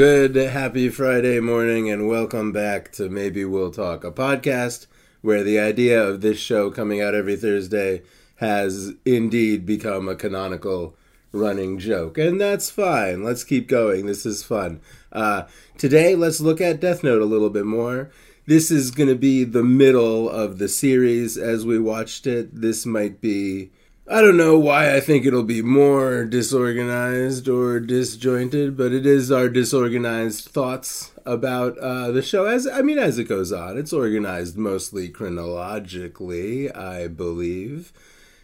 Good happy Friday morning and welcome back to Maybe We'll Talk, a podcast where the idea of this show coming out every Thursday has indeed become a canonical running joke. And that's fine. Let's keep going. This is fun. Uh, today, let's look at Death Note a little bit more. This is going to be the middle of the series as we watched it. This might be I don't know why I think it'll be more disorganized or disjointed, but it is our disorganized thoughts about uh, the show. As I mean, as it goes on, it's organized mostly chronologically, I believe.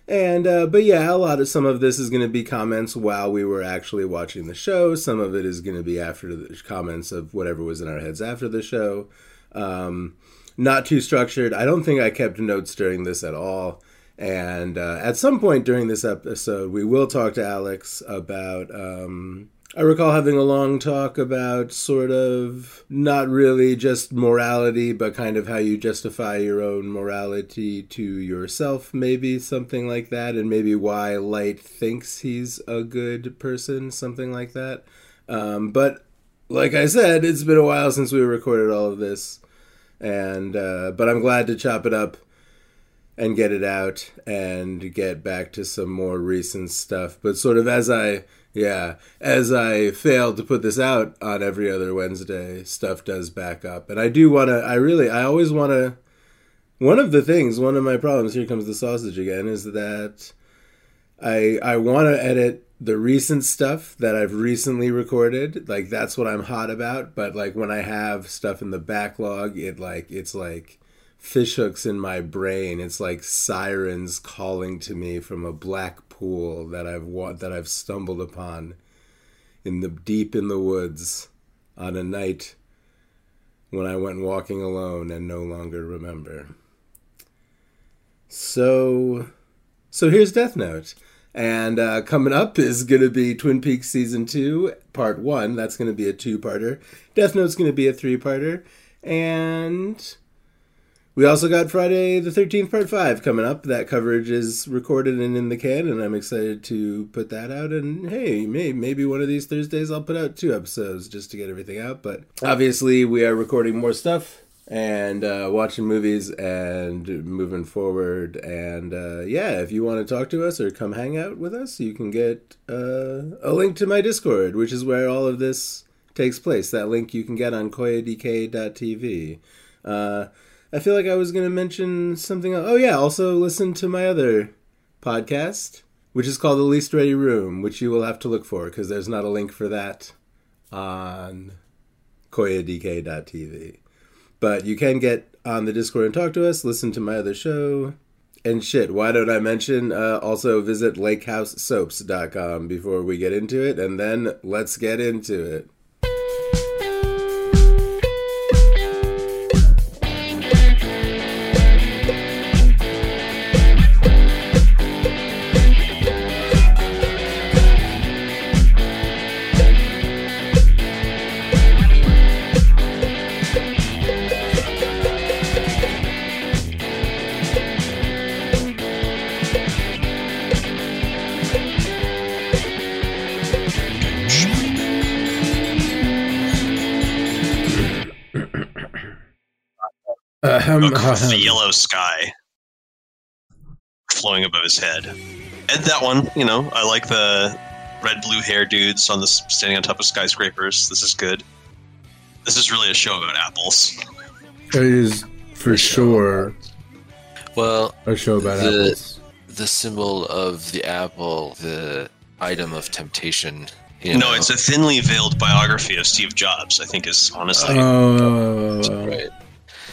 And uh, but yeah, a lot of some of this is going to be comments while we were actually watching the show. Some of it is going to be after the comments of whatever was in our heads after the show. Um, not too structured. I don't think I kept notes during this at all. And uh, at some point during this episode, we will talk to Alex about. Um, I recall having a long talk about sort of not really just morality, but kind of how you justify your own morality to yourself, maybe something like that, and maybe why Light thinks he's a good person, something like that. Um, but like I said, it's been a while since we recorded all of this, and uh, but I'm glad to chop it up and get it out and get back to some more recent stuff. But sort of as I, yeah, as I failed to put this out on every other Wednesday, stuff does back up. And I do want to, I really, I always want to, one of the things, one of my problems, here comes the sausage again, is that I, I want to edit the recent stuff that I've recently recorded. Like that's what I'm hot about. But like when I have stuff in the backlog, it like, it's like, fishhooks in my brain. It's like sirens calling to me from a black pool that I've wa- that I've stumbled upon in the deep in the woods on a night when I went walking alone and no longer remember. So, so here's Death Note. And uh, coming up is going to be Twin Peaks Season 2, Part 1. That's going to be a two parter. Death Note's going to be a three parter. And we also got Friday the 13th, part 5 coming up. That coverage is recorded and in the can, and I'm excited to put that out. And hey, may, maybe one of these Thursdays I'll put out two episodes just to get everything out. But obviously, we are recording more stuff and uh, watching movies and moving forward. And uh, yeah, if you want to talk to us or come hang out with us, you can get uh, a link to my Discord, which is where all of this takes place. That link you can get on cuyadk.tv. I feel like I was going to mention something. Else. Oh, yeah. Also, listen to my other podcast, which is called The Least Ready Room, which you will have to look for because there's not a link for that on cuyadk.tv. But you can get on the Discord and talk to us, listen to my other show. And shit, why don't I mention uh, also visit lakehousesoaps.com before we get into it? And then let's get into it. Um, across the yellow sky flowing above his head. And that one, you know, I like the red blue hair dudes on the standing on top of skyscrapers. This is good. This is really a show about apples. It is for sure. Well, a show about the, apples. The symbol of the apple, the item of temptation. You no, know? it's a thinly veiled biography of Steve Jobs. I think is honestly. Oh, right.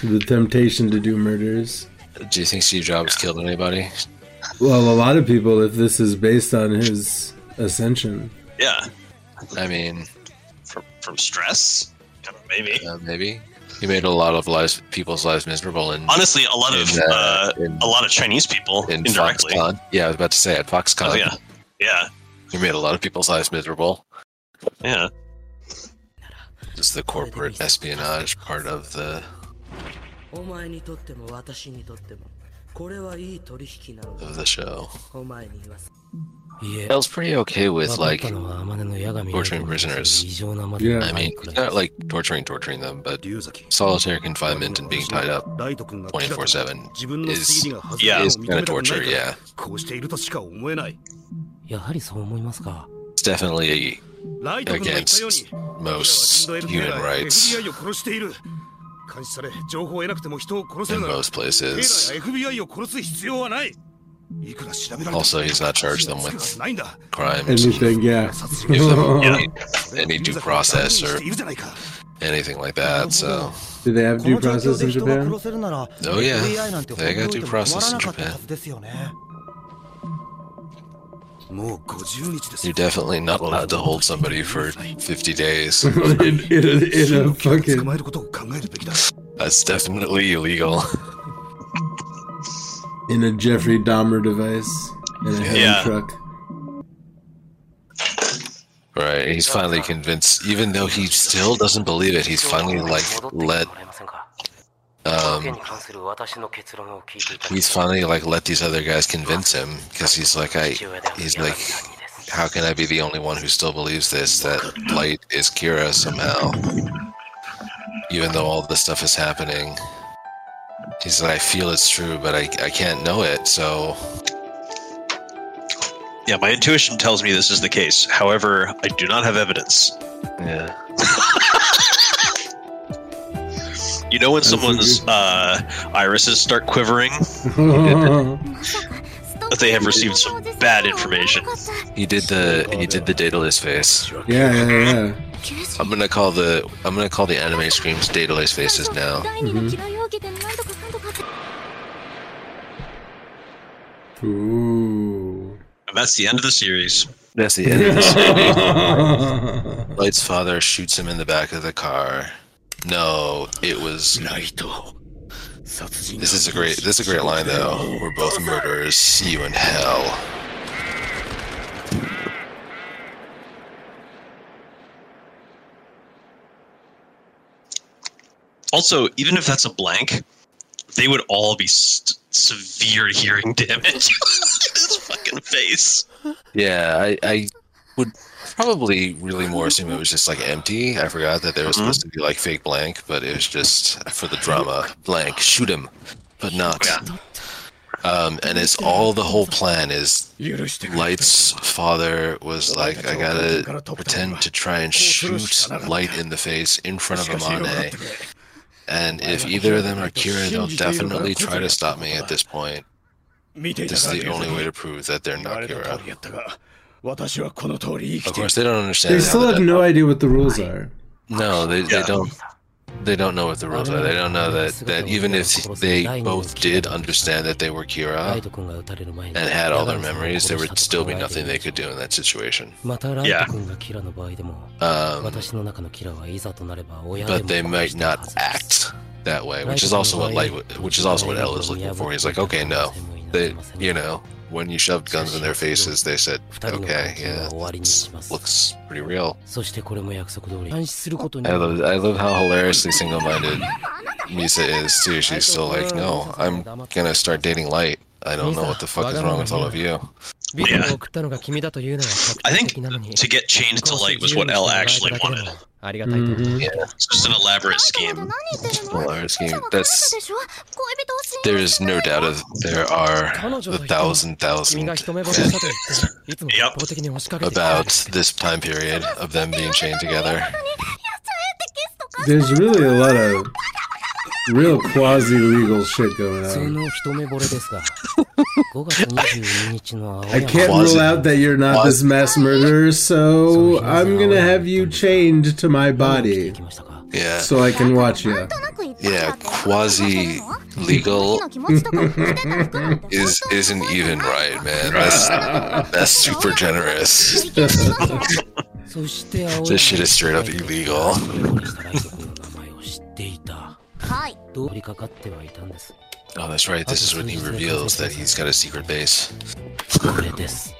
The temptation to do murders. Do you think Steve Jobs killed anybody? Well, a lot of people, if this is based on his ascension. Yeah. I mean, from from stress, maybe. Uh, maybe he made a lot of lives, people's lives miserable, and honestly, a lot of in, uh, in, a lot of Chinese people in indirectly. Foxconn. Yeah, I was about to say at Foxconn. Oh, yeah, yeah. He made a lot of people's lives miserable. Yeah. Just the corporate espionage part of the お前にとっても私にとってもこれはいい取引なのだ of the show. お前に言わせ いえ L's pretty okay with 分かっ like たのは天音の矢神 torturing prisoners. 異常なま Yeah. で I mean not like torturing torturing them, but 龍崎 solitary confinement and being tied up ライト君が 24/7自分の is 推理が外 Yeah. れる is のを kind 認 of めたくない torture. から Yeah, こうしているとしか思えないやはりそう思いますか it's definitely ライト君が言ったように against 彼らは most 人道 human FBI が rights FBI を殺している監視され情報を得なくても人を殺せる in なら most テイラ places. ーや FBI を殺す必要はないいくら調べられても Also, he's not charged them つくは with ないんだ crimes. Anything, yeah. 殺人 Give them Yeah. any due process or いるじゃないか anything like that. So, Do they have こ due の状況 process で in 人が Japan? 殺せるなら Oh, yeah. FBI なんて They got 放っておい due ても困 process ら in なかった Japan. You're definitely not allowed to hold somebody for 50 days. in, in, a, in a fucking... That's definitely illegal. In a Jeffrey Dahmer device. In a heavy yeah. truck. Right, he's finally convinced, even though he still doesn't believe it, he's finally like let um, um, he's finally like let these other guys convince him because he's like I he's like how can I be the only one who still believes this that light is Kira somehow? Even though all this stuff is happening. He's like I feel it's true but I, I can't know it so. Yeah my intuition tells me this is the case. However I do not have evidence. Yeah. You know when someone's uh, irises start quivering? But they have received some bad information. You did the you did the Daedalus face. Yeah, yeah, yeah. I'm gonna call the I'm gonna call the anime screams Daedalus faces now. Mm-hmm. Ooh. And that's the end of the series. That's the end of the series. Light's father shoots him in the back of the car. No, it was. This is a great. This is a great line though. We're both murderers. See you in hell. Also, even if that's a blank, they would all be st- severe hearing damage. His fucking face. Yeah, I, I would probably really more assume it was just like empty. I forgot that there was mm-hmm. supposed to be like fake blank, but it was just for the drama. Blank, shoot him, but not. Yeah. Um, and it's all the whole plan is Light's father was like, I gotta pretend to try and shoot Light in the face in front of Amane. And if either of them are Kira, they'll definitely try to stop me at this point. This is the only way to prove that they're not Kira. Of course, they don't understand. They still have no idea what the rules are. No, they, they don't. They don't know what the rules are. They don't know that, that even if they both did understand that they were Kira and had all their memories, there would still be nothing they could do in that situation. Yeah. Um, but they might not act that way, which is also what Light, which is also what L is looking for. He's like, okay, no, they, you know, when you shoved guns in their faces, they said, okay, yeah, looks pretty real. I love, I love how hilariously single minded Misa is, too. She's still like, no, I'm gonna start dating Light. I don't know what the fuck is wrong with all of you. Yeah. I think to get chained to light was what L actually wanted. Mm-hmm. Yeah, it's just an elaborate scheme. Elaborate scheme. That's there is no doubt of there are a thousand thousand yep. about this time period of them being chained together. There's really a lot of Real quasi legal shit going on. I can't rule out that you're not this mass murderer, so I'm gonna have you chained to my body. Yeah. So I can watch you. Yeah, quasi legal is isn't even right, man. That's that's super generous. this shit is straight up illegal. にしたライト君の名前を知っていたはいどう取り掛かってはいたんです Oh, that's right. This is when he reveals that he's got a secret base. これです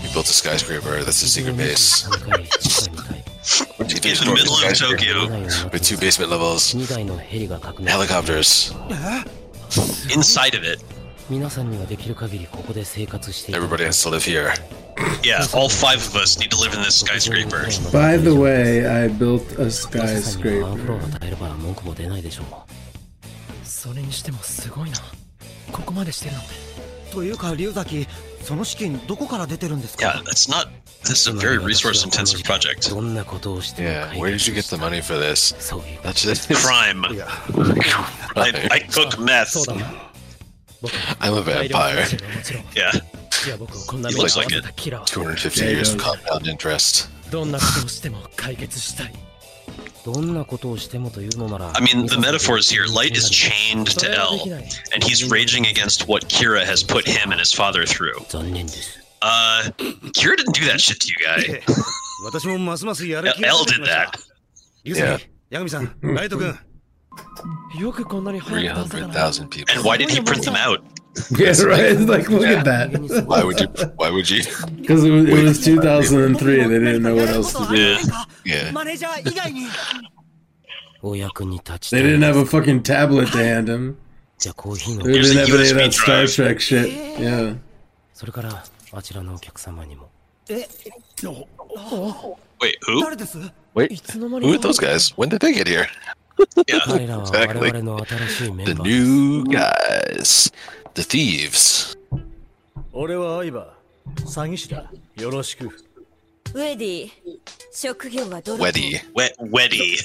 He built a skyscraper. That's a secret base. 3回地下2階 In the middle of Tokyo, with two basement levels, 2台のヘリが確認 helicopters. inside of it, 皆さんにはできる限りここで生活していただき Everybody has to live here. Yeah, all five of us need to live in this skyscraper. By the way, I built a 皆さんにはワンフロア skyscraper. が耐えれば文句も出ないでしょうそれにしてもすごいなここまでしてるのねというか龍崎その資金どこから出てるんですか Yeah, that's not. This is a very resource intensive project. どんなことをしても Yeah, 解 where 決 did you get the money for this? そういう That's just Crime. I, I cook そう meth. だな僕 I'm a vampire. Yeah. He looks like it. 250 years of compound interest. I mean, the metaphor is here. Light is chained to L, and he's raging against what Kira has put him and his father through. Uh, Kira didn't do that shit to you, guy. L did that. Yeah. 300,000 people. Why did he print them out? Yeah, right. Like, look at that. Why would you? Why would you? Because it was, it was 2003 and they didn't know what else to do. Yeah. yeah. they didn't have a fucking tablet to hand him. They didn't have any of that Star Trek shit. Yeah. Wait. who? Wait, who are those guys? When did they get here? yeah, exactly. The new guys, the thieves. 俺は相葉、詐欺師だ。よろしく。ウェディ、職業は泥棒。ウェディ、ウェディ。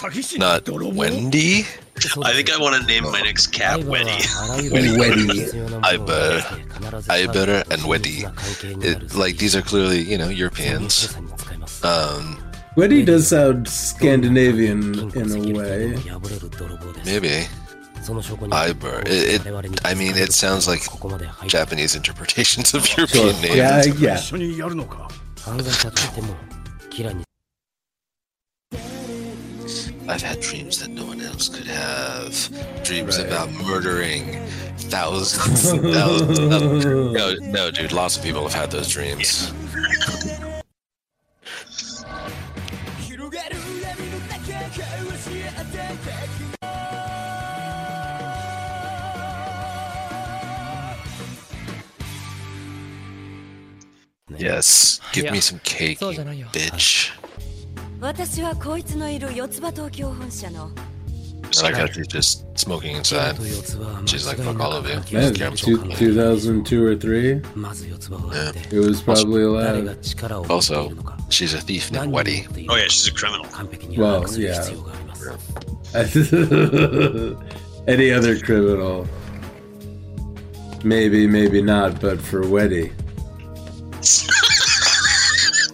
詐欺師 Not Wendy? I think I want to name my next cat Wedy. Wedy. Aiber. Aiber and Wedy. It, like, these are clearly, you know, Europeans. Um, Wedy does sound Scandinavian in a way. Maybe. Aiber. It, it, I mean, it sounds like Japanese interpretations of European names. Yeah, yeah. I've had dreams that no one else could have. Dreams right. about murdering thousands, thousands. No, no, dude, lots of people have had those dreams. Yeah. Yes, give me some cake, そうじゃないよ bitch got you just smoking inside She's like, fuck all of you. Man, two, 2002 or 3, Yeah, it was probably a lot. Also, she's a thief named Wedy. Oh yeah, she's a criminal. Well, yeah. Any other criminal? Maybe, maybe not, but for Wedy. cigarettes.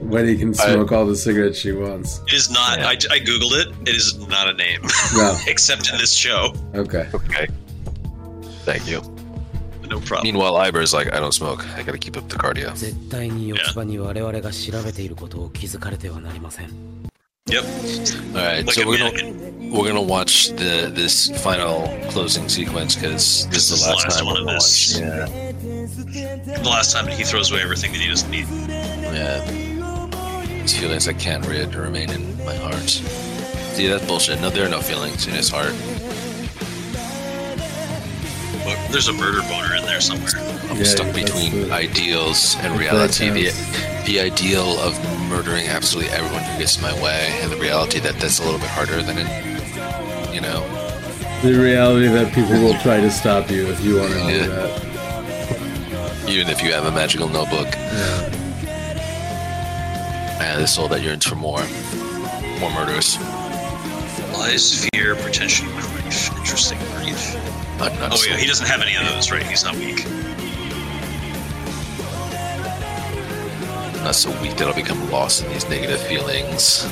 Wendy can smoke I, all the cigarettes she wants. It is not. Yeah. I, I, googled it. It is not a name. No. Except in this show. Okay. Okay. Thank you. No problem. Meanwhile, Aiber is like, I don't smoke. I gotta keep up the cardio. Yep. All right. Like so we're gonna we're gonna watch the this final closing sequence because this, this, is the last, last time we're we'll gonna watch. Yeah. The last time he throws away everything that he doesn't need. yeah. These feelings I can't re- remain in my heart. See, that's bullshit. No, there are no feelings in his heart. But there's a murder boner in there somewhere. I'm Yeah, stuck that's between the- ideals and the reality. The, the ideal of murdering absolutely everyone who gets in my way, and the reality that that's a little bit harder than it, you know. The reality that people will try to stop you if you want to do Yeah. that. Even if you have a magical notebook Yeah. and the soul that yearns for more, more murders. Lies, fear, pretension, grief. Interesting grief. Oh yeah, he doesn't have any of those, right? He's not weak. not so weak that I'll become lost in these negative feelings.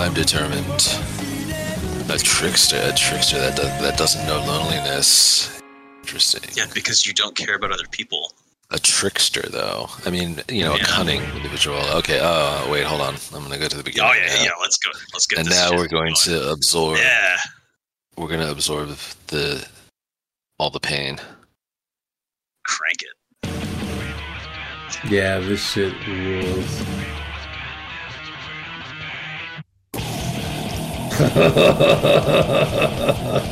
I'm determined. A trickster, a trickster that does, that doesn't know loneliness. Interesting. Yeah, because you don't care about other people. A trickster, though. I mean, you know, a cunning individual. Okay. Oh, wait, hold on. I'm gonna go to the beginning. Oh yeah, now. yeah. Let's go. Let's get. And this now we're going to absorb. Yeah. We're gonna absorb the all the pain. Crank it. Yeah, this shit rules.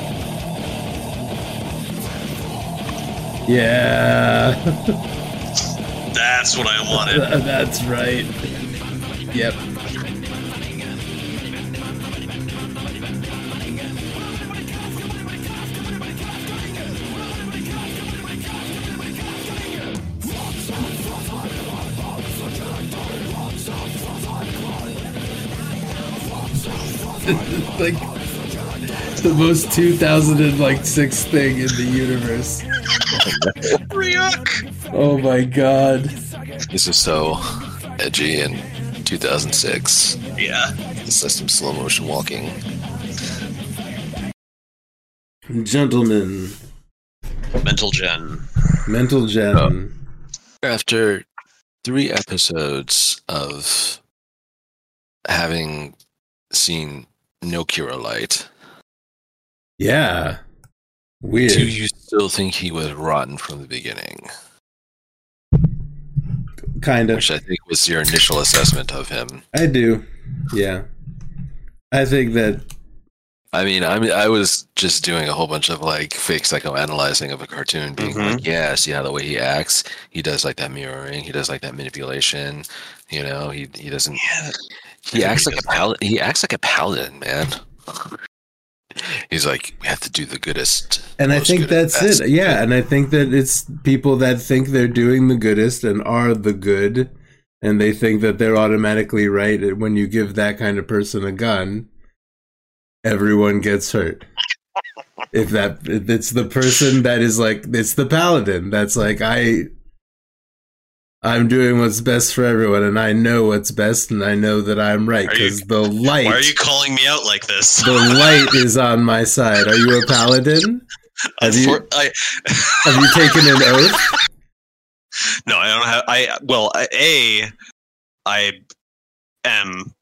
Yeah, That's what I wanted. that's right. Yep. like the most 2006 thing in the universe. Ryuk! Oh my god. This is so edgy in 2006. Yeah. This is some slow motion walking. Gentlemen, Mental Gen. mental gen. Uh, after three episodes of having seen no Kira light, Yeah. Weird. do you still think he was rotten from the beginning? kind of. Which I think was your initial assessment of him. I do. Yeah. I think that I mean, I mean, I was just doing a whole bunch of like fake psychoanalyzing of a cartoon, being Mhm. like, yeah, see how the way he acts, he does like that mirroring, he does like that manipulation. You know, he he doesn't. Yeah. He acts he like a does paladin. He acts like a paladin, man. He's like, we have to do the goodest. and I think that's it. Yeah, and I think that it's people that think they're doing the goodest and are the good and they think that they're automatically right when you give that kind of person a gun everyone gets hurt. if that if it's the person that is like it's the paladin that's like I I'm doing what's best for everyone and I know what's best and I know that I'm right cuz the light Why are you calling me out like this? the light is on my side. Are you a paladin? Have you I, have you taken an oath? no, I don't have. I well, a, I am.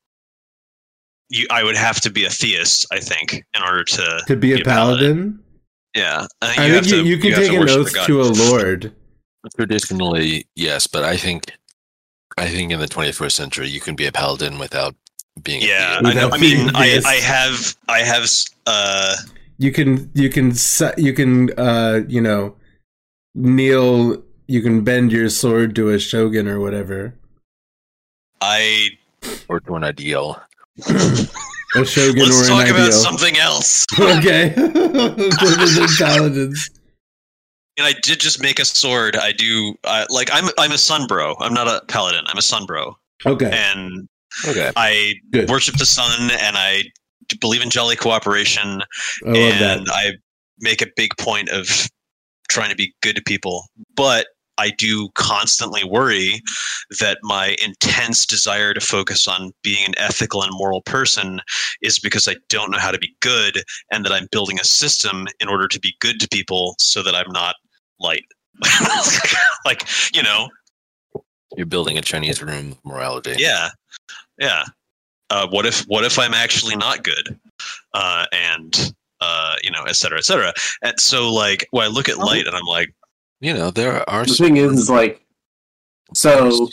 You, I would have to be a theist, I think, in order to To be a paladin? Yeah, I think I you think have you, to- you can have take an oath to a lord. Traditionally, yes, but I think, I think in the 21st century, you can be a paladin without being. a Yeah. I know. I mean, I. I have, I have, uh, You can you can se- you can uh you know kneel you can bend your sword to a shogun or whatever. I. or to an ideal. A shogun Let's or an talk ideal. about something else. okay. Paladins. And I did just make a sword. I do, uh, like, I'm, I'm a sun bro. I'm not a paladin. I'm a sun bro, Okay. and Okay. I Good. worship the sun, and I believe in jolly cooperation. I love that. and I make a big point of trying to be good to people. But I do constantly worry that my intense desire to focus on being an ethical and moral person is because I don't know how to be good, and that I'm building a system in order to be good to people so that I'm not light. like, you know, You're building a Chinese room of morality. yeah, yeah. Uh, what if what if I'm actually not good, uh, and uh, you know, et cetera, et cetera. And so, like, when I look at light, and I'm like, You know, there are The thing is, is like, so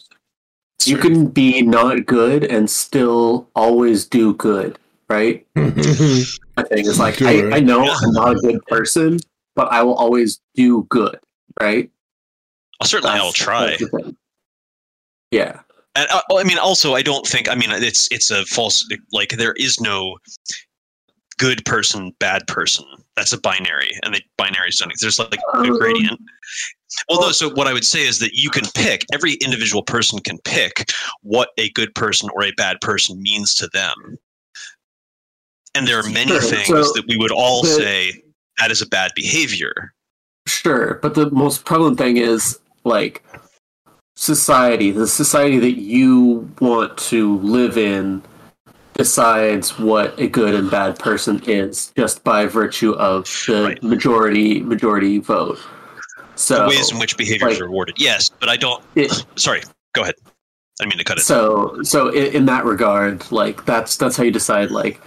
you can be not good and still always do good, right? My thing is like, Sure. I, I know I'm not a good person, but I will always do good, right? I'll certainly I'll try. that's the thing. Yeah. And uh, I mean, also, I don't think. I mean, it's it's a false. Like, there is no good person, bad person. That's a binary, and the binaries don't. There's like a Um, gradient. Well, no. So what I would say is that you can pick. Every individual person can pick what a good person or a bad person means to them. And there are many Sure, things so that we would all the- say that is a bad behavior. Sure, but the most prevalent thing is like society, the society that you want to live in decides what a good and bad person is just by virtue of the Right. majority majority vote. So the ways in which behavior is rewarded. Yes, but I don't. it, Sorry. Go ahead. I mean to cut it. so so in, in that regard, like that's that's how you decide like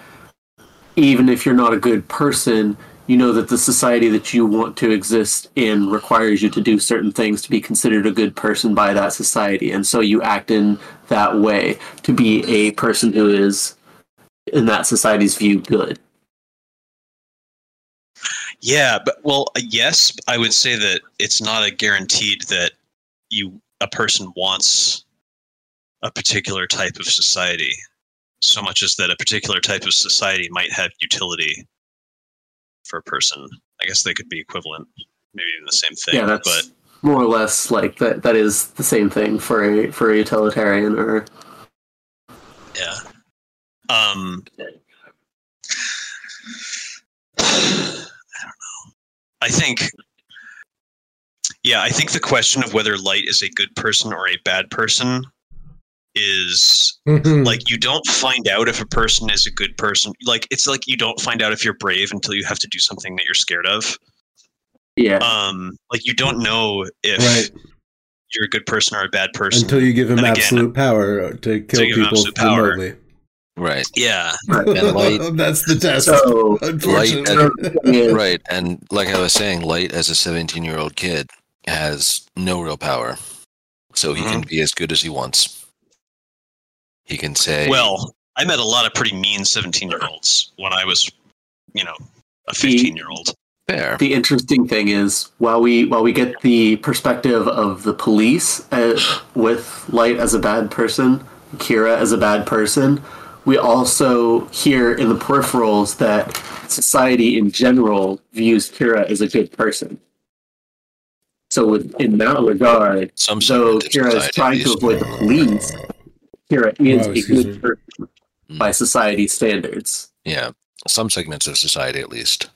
even if you're not a good person, you know that the society that you want to exist in requires you to do certain things to be considered a good person by that society. And so you act in that way to be a person who is, in that society's view, good. Yeah, but well, uh, yes, I would say that it's not a guaranteed that you a person wants a particular type of society so much as that a particular type of society might have utility for a person. I guess they could be equivalent, maybe even the same thing. yeah, that's but more or less like that. That is the same thing for a for a utilitarian or yeah. Um I don't know. I think yeah, I think the question of whether light is a good person or a bad person is like you don't find out if a person is a good person. Like it's like you don't find out if you're brave until you have to do something that you're scared of. yeah. Um like you don't know if right. you're a good person or a bad person Until you give him And again- absolute power to kill you people absolute power. remotely. Right. Yeah. And light, That's the test. So unfortunately. yeah, right. And like I was saying, Light as a 17 year old kid has no real power. So he can be as good as he wants. He can say, Well, I met a lot of pretty mean 17 year olds when I was, you know, a 15 year old. fair. the interesting thing is while we while we get the perspective of the police uh, with light as a bad person kira as a bad person we also hear in the peripherals that society in general views kira as a good person so with, in that regard Some though kira is trying to avoid the police kira is Oh, a good me. person hmm. by society standards Yeah. Some segments of society, at least.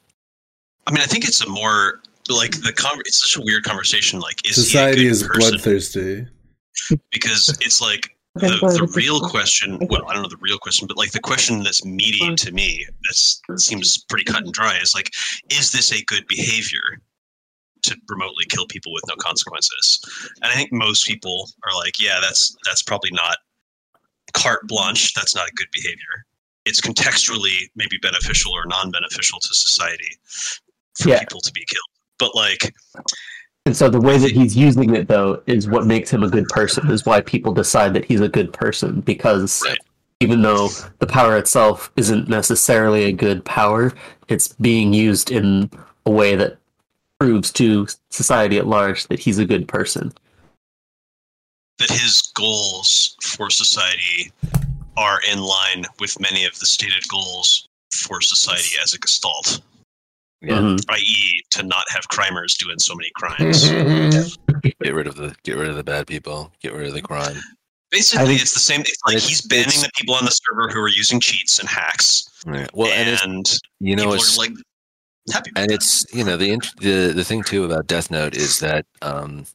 I mean, I think it's a more like the con- it's such a weird conversation. Like, is Society he a good is person? bloodthirsty. Because it's like the, the real question. Well, I don't know the real question, but like the question that's meaty to me, that seems pretty cut and dry. Is like, is this a good behavior to remotely kill people with no consequences? And I think most people are like, yeah, that's that's probably not carte blanche. That's not a good behavior. It's contextually maybe beneficial or non-beneficial to society for Yeah. people to be killed. But like, And so the way that he's using it though is what makes him a good person is why people decide that he's a good person because Right. even though the power itself isn't necessarily a good power, it's being used in a way that proves to society at large that he's a good person. That his goals for society are in line with many of the stated goals for society as a gestalt, Yeah. Mhm. i.e., to not have crimers doing so many crimes. Get rid of the get rid of the bad people. Get rid of the crime. Basically, think- it's the same. It's like It's- he's banning the people on the server who are using cheats and hacks, Yeah. Well, and, and, you know, it's like happy. With and that. it's you know the the the thing too about Death Note is that um,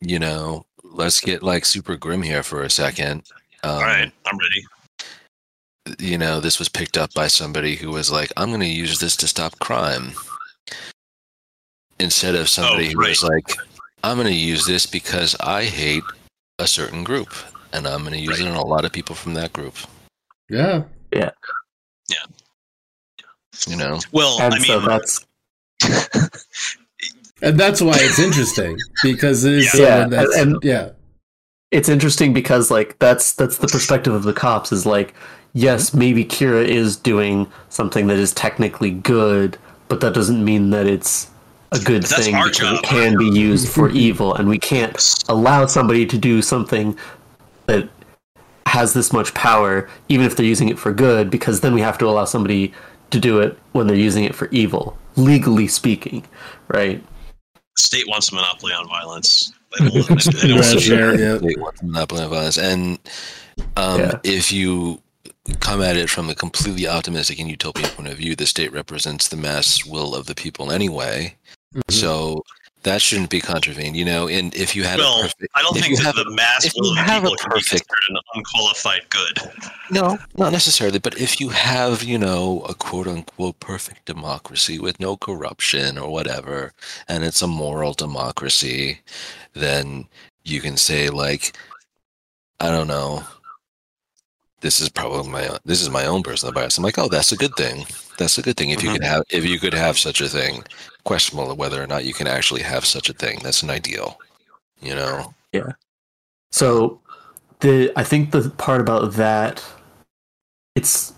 you know, let's get like super grim here for a second. Um, all right. I'm ready. you know, this was picked up by somebody who was like, I'm going to use this to stop crime. Instead of somebody Oh, who was like, I'm going to use this because I hate a certain group and I'm going to use it on a lot of people from that group. yeah. Yeah. Yeah. You know, Well, And I so mean, that's And that's why it's interesting because it is Yeah. someone Yeah, that's and- and- yeah. it's interesting because like that's that's the perspective of the cops is like yes mm-hmm. maybe kira is doing something that is technically good but that doesn't mean that it's a good But thing our because job. it can be used for evil and we can't allow somebody to do something that has this much power even if they're using it for good because then we have to allow somebody to do it when they're using it for evil legally speaking right the state wants a monopoly on violence. They don't, they don't Right, want yeah, yeah. they want monopoly on violence. And um, Yeah. if you come at it from a completely optimistic and utopian point of view, the state represents the mass will of the people anyway. Mm-hmm. So that shouldn't be contravened, you know. And if you had a Well, perfect, I don't think you that have the mass will you of have a people can be perfect- considered an unqualified good. No, not necessarily. But if you have, you know, a quote unquote perfect democracy with no corruption or whatever, and it's a moral democracy, then you can say like, I don't know. This is probably my own, this is my own personal bias. I'm like, oh, that's a good thing. That's a good thing. If you Mhm. could have if you could have such a thing, questionable whether or not you can actually have such a thing. That's an ideal. You know. Yeah. So the I think the part about that it's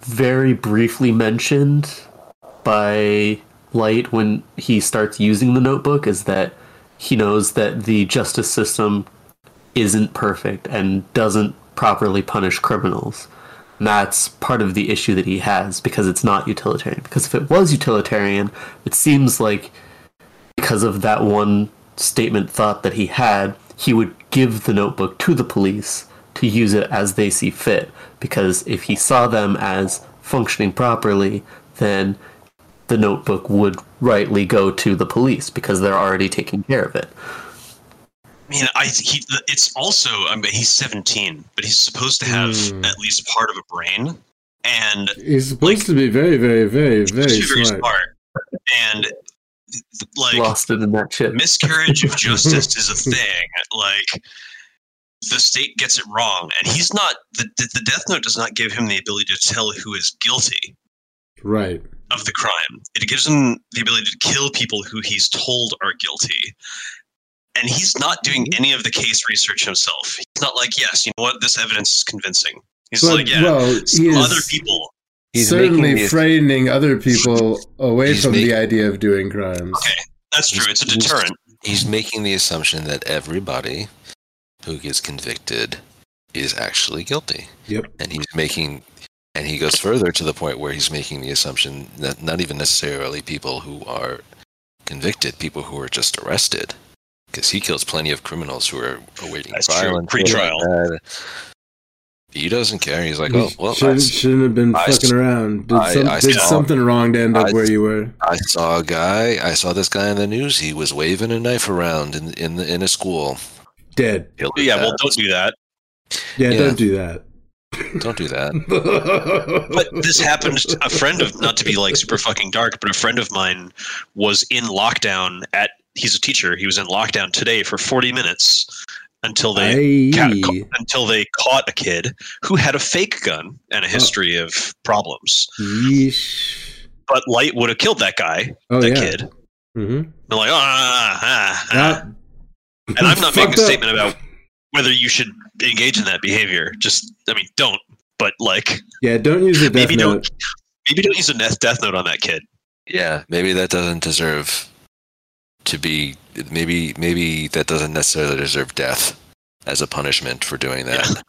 very briefly mentioned by Light when he starts using the notebook is that he knows that the justice system isn't perfect and doesn't properly punish criminals. That's part of the issue that he has because it's not utilitarian. Because if it was utilitarian, it seems like because of that one statement thought that he had, he would give the notebook to the police to use it as they see fit. Because if he saw them as functioning properly, then the notebook would rightly go to the police because they're already taking care of it. I mean, I he it's also I mean he's 17, but he's supposed to have Hmm. at least part of a brain, and He's supposed to be very, very, very, very very smart. smart. And like Lost it in that shit. miscarriage of justice is a thing. Like the state gets it wrong, and he's not. The, the the Death Note does not give him the ability to tell who is guilty Right. of the crime. It gives him the ability to kill people who he's told are guilty. And he's not doing Mm-hmm. any of the case research himself. He's not like, yes, you know what, this evidence is convincing. He's But, like, yeah, well, some he other people. He's certainly the- frightening other people away He's from the idea of doing crimes. Okay, that's true. It's a deterrent. He's making the assumption that everybody who gets convicted is actually guilty. Yep. And he's making, and he goes further to the point where he's making the assumption that not even necessarily people who are convicted, people who are just arrested, because he kills plenty of criminals who are awaiting That's trial true. and Pre-trial. that. He doesn't care. He's like, oh well, shouldn't, s- shouldn't have been I fucking s- around. Did, some, I did saw- something wrong to end up I- where you were. I saw a guy. I saw this guy in the news. He was waving a knife around in in the, in a school. Dead. He'll Yeah, well, don't do that. Yeah, Yeah. don't do that. don't do that. But this happened. A friend of, not to be like super fucking dark, but a friend of mine was in lockdown at. He's a teacher. He was in lockdown today for 40 minutes until they ca- ca- until they caught a kid who had a fake gun and a history of problems. Yeesh. But Light would have killed that guy, Oh, that yeah. kid. Mm-hmm. They're like, ah, ah, ah. Ah. and I'm not making a Fucked up. statement about whether you should engage in that behavior. Just, I mean, don't. But like, Yeah, don't use the death maybe note. don't. Maybe don't use a death death note on that kid. Yeah, maybe that doesn't deserve to be. Maybe maybe that doesn't necessarily deserve death as a punishment for doing that.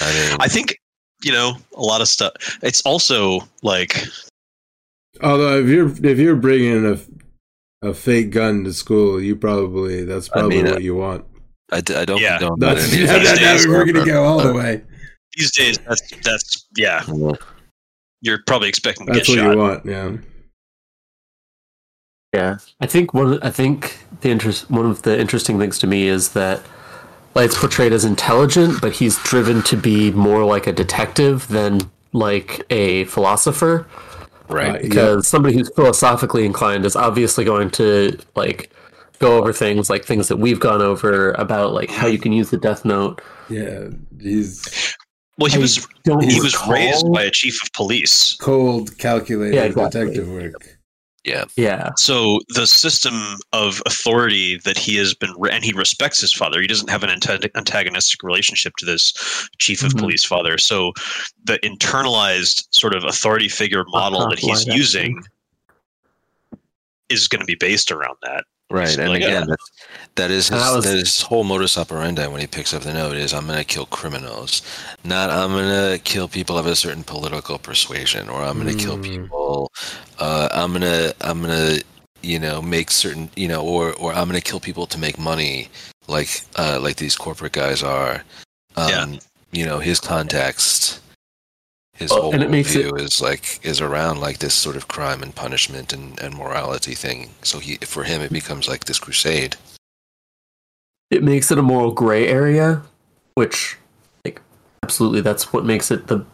I mean, I think you know a lot of stuff. It's also like Although if you're if you're bringing a a fake gun to school, you probably that's I probably mean, what uh, you want. I, d- I don't Yeah. condone that. That's, yeah, any that, that- we're gonna go all the way. these days. That's that's yeah. Yeah. You're probably expecting to That's get what shot. you want. Yeah. Yeah, I think one. I think the interest. One of the interesting things to me is that Light's portrayed as intelligent, but he's driven to be more like a detective than like a philosopher. Right. Uh, Because somebody who's philosophically inclined is obviously going to like go over things like things that we've gone over about like how you can use the Death Note. Yeah. He's Well, he I was he was raised by a chief of police. cold, calculated Yeah, exactly. detective work. Yeah. Yeah, So the system of authority that he has been, re- and he respects his father. He doesn't have an anta- antagonistic relationship to this chief of Mhm. police father. So the internalized sort of authority figure model that he's using is going to be based around that. Right. So, And like, again, yeah. that, that is his, That was- that is his whole modus operandi when he picks up the note is I'm going to kill criminals. Not I'm going to kill people of a certain political persuasion or I'm going to kill Mm. people. Uh, I'm going to, I'm going to, you know, make certain, you know, or, or I'm going to kill people to make money like, uh, like these corporate guys are. Um, Yeah. You know, his context, his Well, whole and it makes view is like, is around like this sort of crime and punishment and, and morality thing. So he, for him, it becomes like this crusade. it makes it a moral gray area, which like absolutely that's what makes it the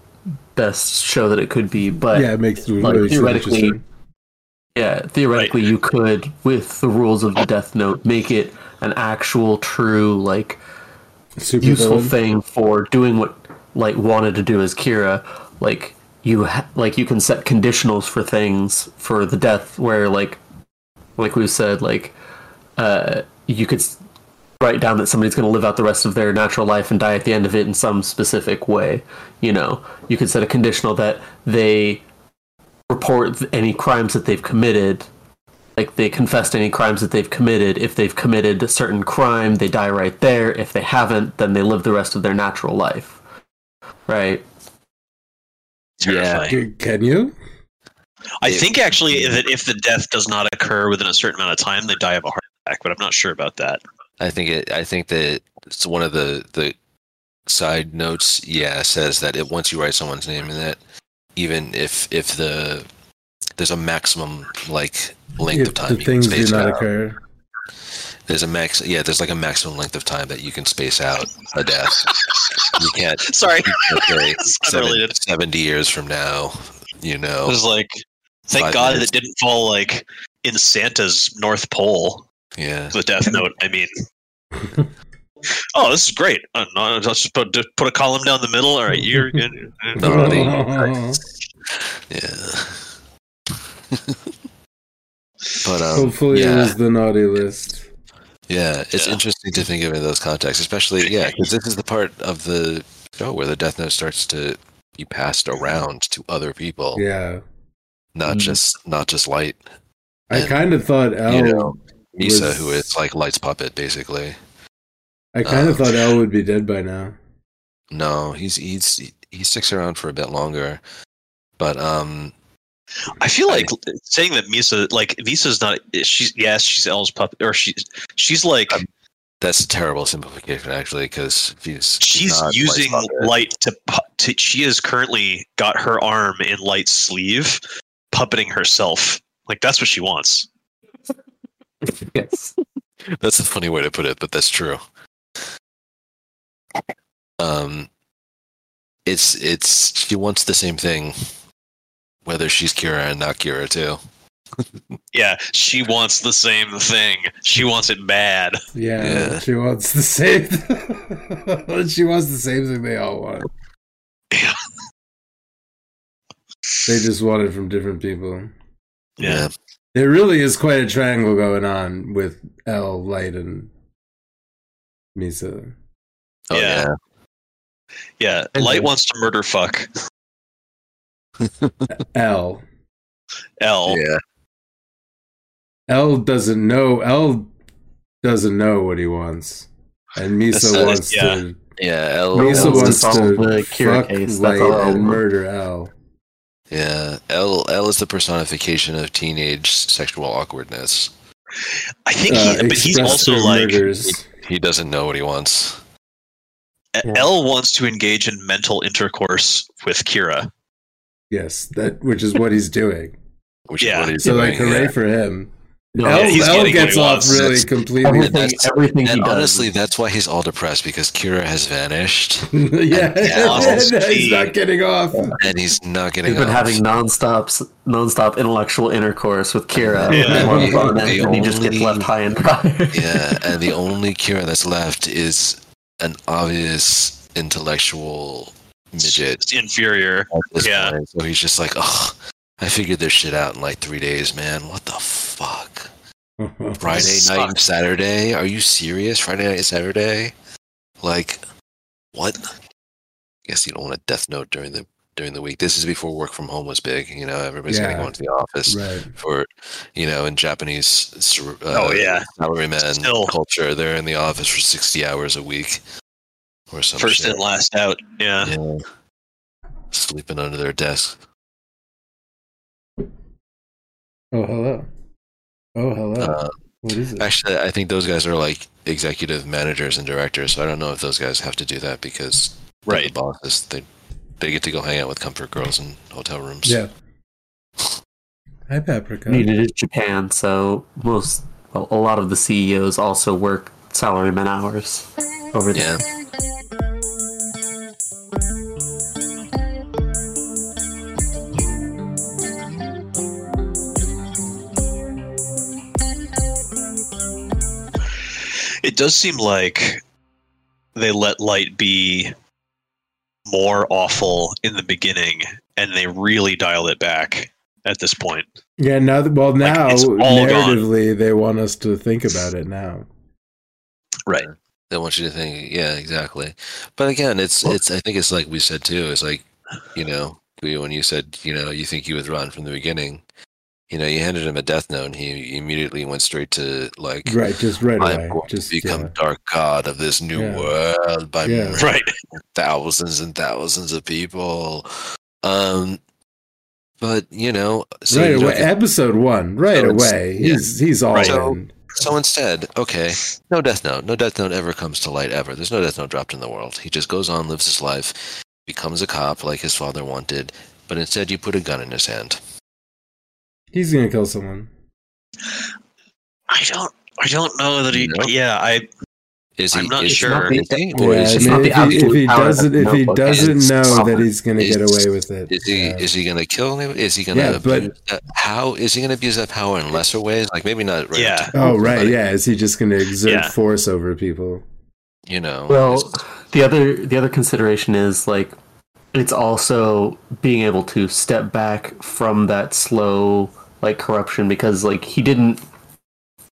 best show that it could be. But yeah, it makes it like, really so theoretically, yeah, theoretically you could, with the rules of the Death Note, make it an actual, true, like Super useful villain. thing for doing what like wanted to do as Kira. Like you, ha- like you can set conditionals for things for the death, where like, like we said, like, uh, you could write down that somebody's going to live out the rest of their natural life and die at the end of it in some specific way. You know, you could set a conditional that they report any crimes that they've committed. Like they confess any crimes that they've committed. If they've committed a certain crime, they die right there. If they haven't, then they live the rest of their natural life. Right? Terrifying. C- Can you? I think actually that if the death does not occur within a certain amount of time, they die of a heart attack. But I'm not sure about that. I think it. I think that it's one of the the side notes. Yeah, says that it once you write someone's name in that, even if if the there's a maximum like length If of time the things do space not out. occur. There's a max. Yeah, there's like a maximum length of time that you can space out a death. you can't. Sorry, you can't say unrelated. Seventy years from now, you know. It was like, thank God minutes. that didn't fall like in Santa's North Pole. Yeah. The Death Note. I mean. Oh, this is great. Uh, no, I'll just put just put a column down the middle. All right, you're good. Naughty. Yeah. but um, Hopefully, yeah. it was the naughty list. Yeah, it's Yeah. interesting to think of it in those contexts, especially yeah, because this is the part of the show where the Death Note starts to be passed around to other people, Yeah, not Mhm. just not just Light. I And, kind of thought L. you know, Misa, was- who is like Light's puppet, basically. I kind of um, thought L would be dead by now. No, he's he's he sticks around for a bit longer, but um, I feel I- like saying that Misa, like Misa's not. She's yes, she's L's puppet, or she's she's like Um, that's a terrible simplification actually, because she's she's not using light to, pu- to. She has currently got her arm in Light's sleeve, puppeting herself. Like that's what she wants. Yes. That's a funny way to put it, but that's true. Um, it's it's she wants the same thing, whether she's Kira and not Kira too. Yeah, she wants the same thing. She wants it bad. Yeah, Yeah. she wants the same. she wants the same thing they all want. Yeah. They just want it from different people. Yeah. There really is quite a triangle going on with L, Light, and Misa. Oh Yeah. yeah. Yeah, Light wants to murder fuck L. L. Yeah. L doesn't know. L doesn't know what he wants, and Misa That's- wants yeah. to. Yeah. L, Misa L's wants to solve to the Kira fuck case, that's all. and murder L. yeah. L L is the personification of teenage sexual awkwardness. I think, he, Uh, but he's also like murders. He doesn't know what he wants. Yeah. L wants to engage in mental intercourse with Kira. Yes, that which is what he's doing. Which Yeah. is what he's So doing. like, hooray yeah. for him. No, L, he's L gets off wants. really That's- completely. everything, That's- everything he And does. honestly, that's why he's all depressed because Kira has vanished yeah, Yeah, he's not getting off. and he's not getting. Off He's been off. having nonstop, nonstop intellectual intercourse with Kira. Yeah. One The- fun, the and he just gets left high and dry. Yeah, and the only Kira that's left is an obvious intellectual midget. Inferior. Yeah. point. So he's just like, oh, I figured this shit out in like three days, man. What the fuck? Friday night and Saturday? Are you serious? Friday night and Saturday? Like, what? Guess you don't want a death note during the during the week. This is before work from home was big. You know, everybody's Yeah. gonna go into the office right. for, you know, in Japanese sur- uh, Oh, yeah. salaryman Still. culture. They're in the office for sixty hours a week or some First shit. in, last out. Yeah. Yeah. Sleeping under their desk. Oh hello. Oh hello. Uh, what is it? Actually, I think those guys are like executive managers and directors. So I don't know if those guys have to do that because Right. the bosses. They they get to go hang out with comfort girls in hotel rooms. Yeah. Hi, Paprika. I mean, it is Japan, so most, well, a lot of the CEOs also work salaryman hours over there. Yeah. Does seem like they let Light be more awful in the beginning, and they really dialed it back at this point. Yeah. Now, that, well, now it's all gone. narratively, they want us to think about it now. Right. They want you to think, yeah, exactly. But again, it's it's. I think it's like we said too. It's like, you know, when you said you know you think you would run from the beginning. You know, you handed him a death note, and he immediately went straight to like, Right, just right I'm away. going Just to become yeah. dark god of this new Yeah. world by Yeah. murdering Right. thousands and thousands of people. Um, but you know, so right you away. Episode one, right So away. yeah. He's he's all Right. So- in. So instead, okay, no death note. No death note ever comes to light ever. There's no death note dropped in the world. He just goes on, lives his life, becomes a cop like his father wanted, but instead you put a gun in his hand. He's gonna kill someone. I don't. I don't know that he. No? Yeah, I. Is he? I'm not is sure. Is he? Or Yeah, is I mean, not if, he, if he doesn't, if he doesn't know that he's gonna get away with it, Is he? yeah. Is he going to kill anybody? Is he going to? Yeah, but- abuse that, how is he going to abuse that power in lesser ways? Like maybe not. Right Yeah. up to- Oh right, yeah. Is he just gonna exert Yeah. force over people? You know. Well, the other the other consideration is like it's also being able to step back from that slow like corruption because like he didn't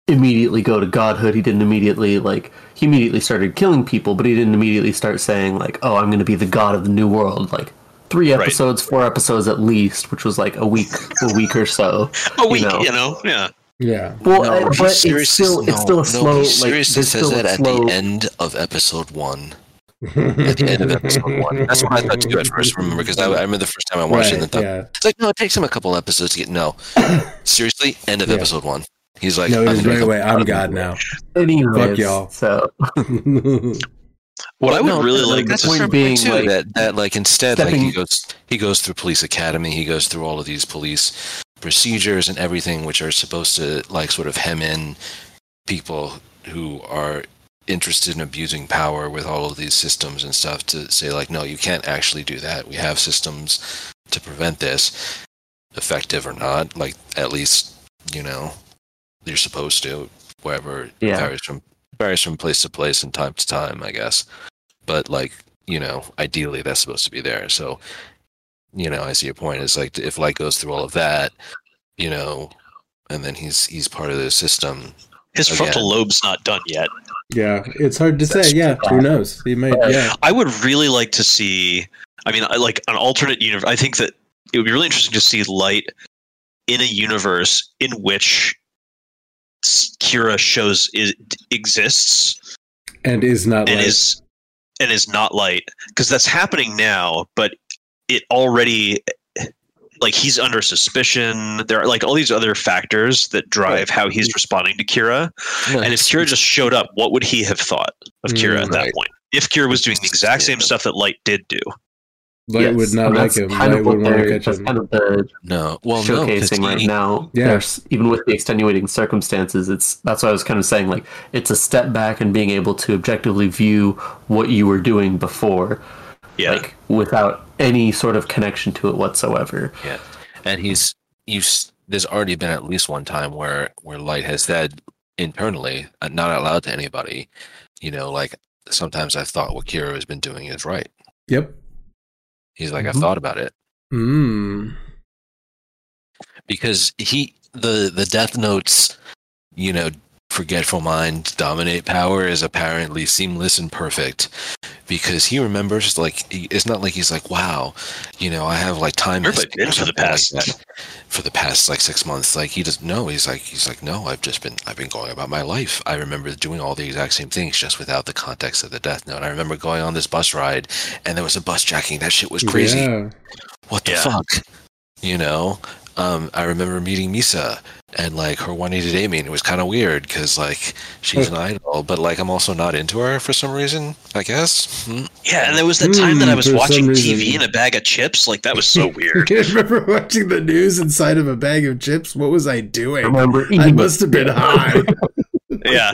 immediately go to godhood he didn't immediately like he immediately started killing people but he didn't immediately start saying like oh i'm going to be the god of the new world like three Right. episodes four episodes at least which was like a week a week or so A week, know. you know. Yeah. Yeah. well No, uh, but it's seriously- still it's no, still a no, slow he like seriously there's says still a that at slow the end of episode one. At the end of episode one. That's what I thought too at first. Remember, because I, I remember the first time I watched it, and thought, yeah. it's like, no, it takes him a couple episodes to get. No, seriously, end of Yeah. episode one. He's like, No, it I'm right away. God I'm God now. anyways Fuck y'all. so What I would No, really no, like that's to a point fair being, too. like, that that like instead, like he goes he goes through police academy, he goes through all of these police procedures and everything, which are supposed to like sort of hem in people who are interested in abusing power with all of these systems and stuff to say like, no, you can't actually do that. We have systems to prevent this, effective or not. Like at least you know you're supposed to. Wherever Yeah. varies from varies from place to place and time to time, I guess. But like you know, ideally that's supposed to be there. So you know, I see your point. Is like if Light goes through all of that, you know, and then he's he's part of the system. His Again. frontal lobe's not done yet. Yeah, it's hard to say. Yeah, who knows? He might. Yeah, I would really like to see. I mean, I like an alternate universe. I think that it would be really interesting to see Light in a universe in which Kira shows is, exists and is not and like is and is not Light because that's happening now. But it already like he's under suspicion. There are like all these other factors that drive how he's responding to Kira. And if Kira just showed up, what would he have thought of Kira Mm, at that right. point? If Kira was doing the exact same Yeah. stuff that Light did do. Light Yes, would not and like that's him. Kind Light of would want to catch him. kind of the no, well, no, 'cause showcasing right he- now. Yeah. There's even with the extenuating circumstances, it's that's what I was kind of saying. Like it's a step back and being able to objectively view what you were doing before, Yeah. like without any sort of connection to it whatsoever. Yeah, and he's you. There's already been at least one time where where Light has said internally, uh, not out loud to anybody, you know, like sometimes I've thought what Kira has been doing is right. Yep. He's like, I've Mhm. thought about it Mm. because he the the Death Notes, you know, forgetful mind, dominate power is apparently seamless and perfect. Because he remembers like it's not like he's like wow you know i have like time Where have I missing been for the something like past- for the past like six months like he doesn't know. He's like he's like no i've just been i've been going about my life. I remember doing all the exact same things just without the context of the death note. I remember going on this bus ride and there was a bus jacking. That shit was crazy. Yeah. what the Yeah. fuck? You know? Um, i remember meeting misa and like her wanting to date me and it was kind of weird because like she's an idol but like i'm also not into her for some reason i guess Hmm. Yeah, and there was the time that I Hmm, was watching TV in a bag of chips. Like that was so weird. I remember watching the news inside of a bag of chips. What was I doing? Remember, I must have been high. yeah,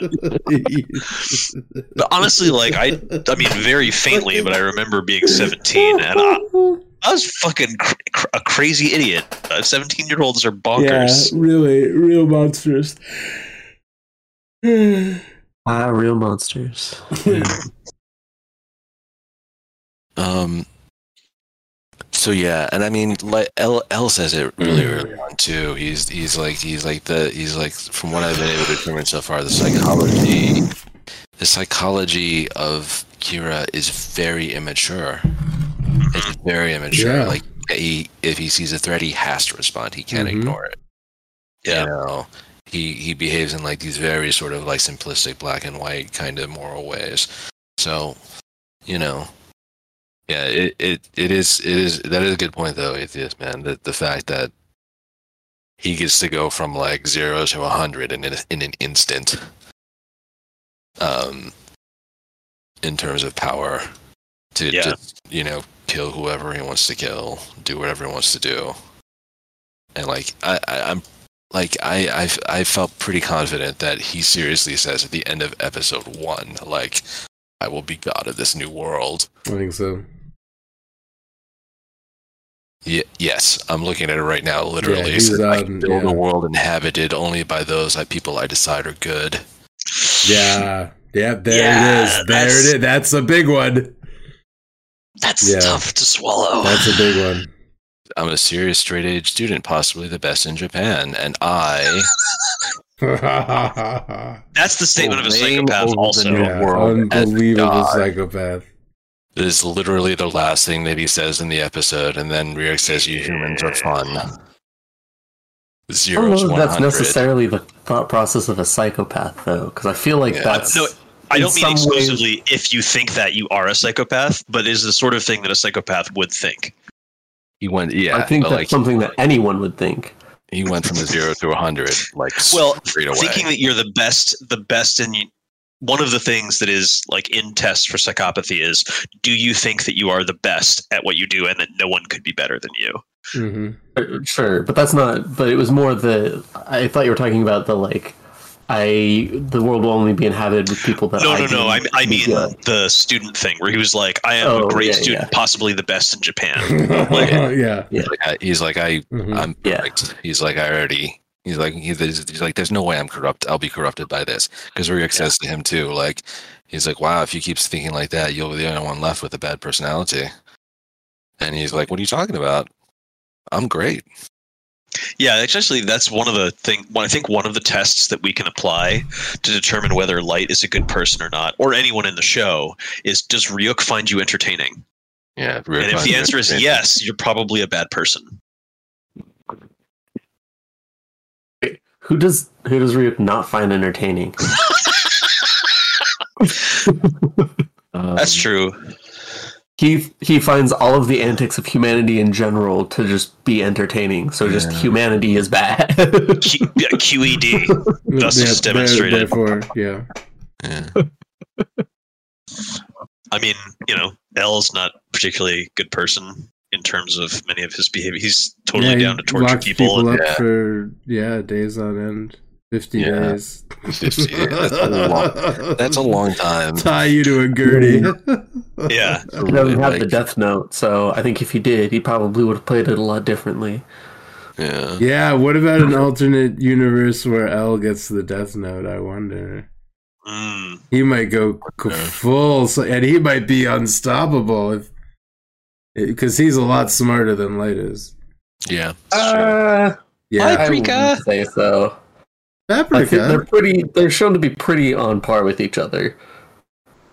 but honestly, like I, I mean, very faintly, but I remember being 17, and I, I was fucking cr- cr- a crazy idiot. Uh, 17 year olds are bonkers. yeah, bonkers. really, real monsters. ah, real monsters. Um. So yeah, and I mean, like L L says it really early on too. He's he's like he's like the he's like from what I've been able to determine so far, the psychology, the psychology of Kira is very immature. It's very immature. Yeah. Like he if he sees a threat, he has to respond. He can't Mhm. ignore it. Yeah. You know, he he behaves in like these very sort of like simplistic black and white kind of moral ways. So, you know, yeah, it it, it is it is that is a good point though, atheist man. That the fact that he gets to go from like zero to a hundred in in an instant. Um, in terms of power, to Yeah. just you know kill whoever he wants to kill, do whatever he wants to do, and like I, I I'm like I I I felt pretty confident that he seriously says at the end of episode one, like I will be god of this new world. I think so. Ye- yes, I'm looking at it right now. Literally, he's It says, I on- build yeah. a world inhabited only by those I, people I decide are good. Yeah. Yeah, there Yeah, it is. There that's- it is. That's a big one. That's Yeah. tough to swallow. That's a big one. I'm a serious straight edge student, possibly the best in Japan, and I That's the statement of a psychopath, also. yeah, world unbelievable God. Psychopath. is literally the last thing that he says in the episode, and then Ryuk says, "You humans are fun." I don't Zero know to if that's necessarily the thought process of a psychopath, though, because I feel like Yeah. that's No, I don't mean some ways- exclusively if you think that you are a psychopath, but is the sort of thing that a psychopath would think. He went, yeah, I think that's like something that anyone would think. he went from a zero to a hundred, like Well, straight away. Thinking that you're the best, the best in one of the things that is like in tests for psychopathy is do you think that you are the best at what you do and that no one could be better than you? hmm Uh, Sure, but that's not. But it was more the. I thought you were talking about the like. I the world will only be inhabited with people that. No, I no, no. I, I mean good. the student thing where he was like, I am Oh, a great yeah, student, yeah. possibly the best in Japan. yeah. He's like, I, he's like, I, Mhm. I'm Yeah. perfect. He's like, I already. He's like, he's, like, there's no way I'm corrupt. I'll be corrupted by this. Because Ryuk says to him too, like, he's like, wow, if you keep thinking like that, you'll be the only one left with a bad personality. And he's like, what are you talking about? I'm great. Yeah, actually, that's one of the thing. Well, I think one of the tests that we can apply to determine whether Light is a good person or not, or anyone in the show, is does Ryuk find you entertaining? Yeah. and if the answer is yes, you're probably a bad person. Who does who does Ryuk not find entertaining? um, That's true. he he finds all of the antics of humanity in general to just be entertaining. So just humanity is bad. Q- yeah, QED. Thus Yeah, it's demonstrated. Therefore, yeah. Yeah. I mean, you know, L's not particularly a good person in terms of many of his behavior. He's totally yeah, down to torture locks people. and, up Yeah. for yeah days on end, fifty Yeah. days. 50, that's a long- That's a long time. Tie you to a gurney. yeah, he doesn't have the death note, so I think if he did, he probably would have played it a lot differently. Yeah. yeah. What about an alternate universe where L gets the death note? I wonder. Mm. He might go c- full, so- and he might be unstoppable if because he's a lot smarter than Light is. Yeah. Uh, Yeah, I say so. I they're pretty. They're shown to be pretty on par with each other.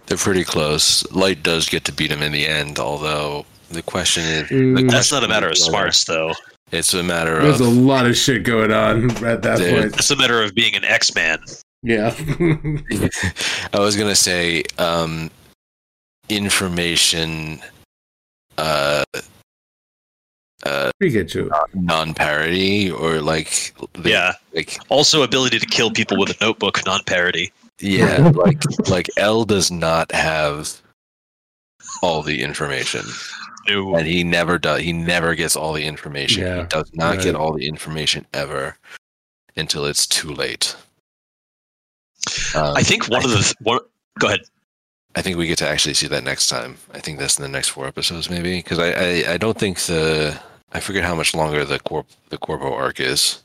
They're pretty close. Light does get to beat him in the end, although the question is the Mm. That's not a matter of smarts, though. It's a matter of There's a lot of shit going on at that There- point. It's a matter of being an X Man. Yeah. I was gonna say um, information uh, uh, Pikachu. non-parody or like the- Yeah. like Also, ability to kill people with a notebook, non-parody. yeah like like L does not have all the information No. and he never does he never gets all the information he does not get all the information ever until it's too late um, I think one of the th- one. Go ahead. I think we get to actually see that next time. I think that's in the next four episodes, maybe. Because I, I, I don't think the I forget how much longer the corp the Corpo arc is.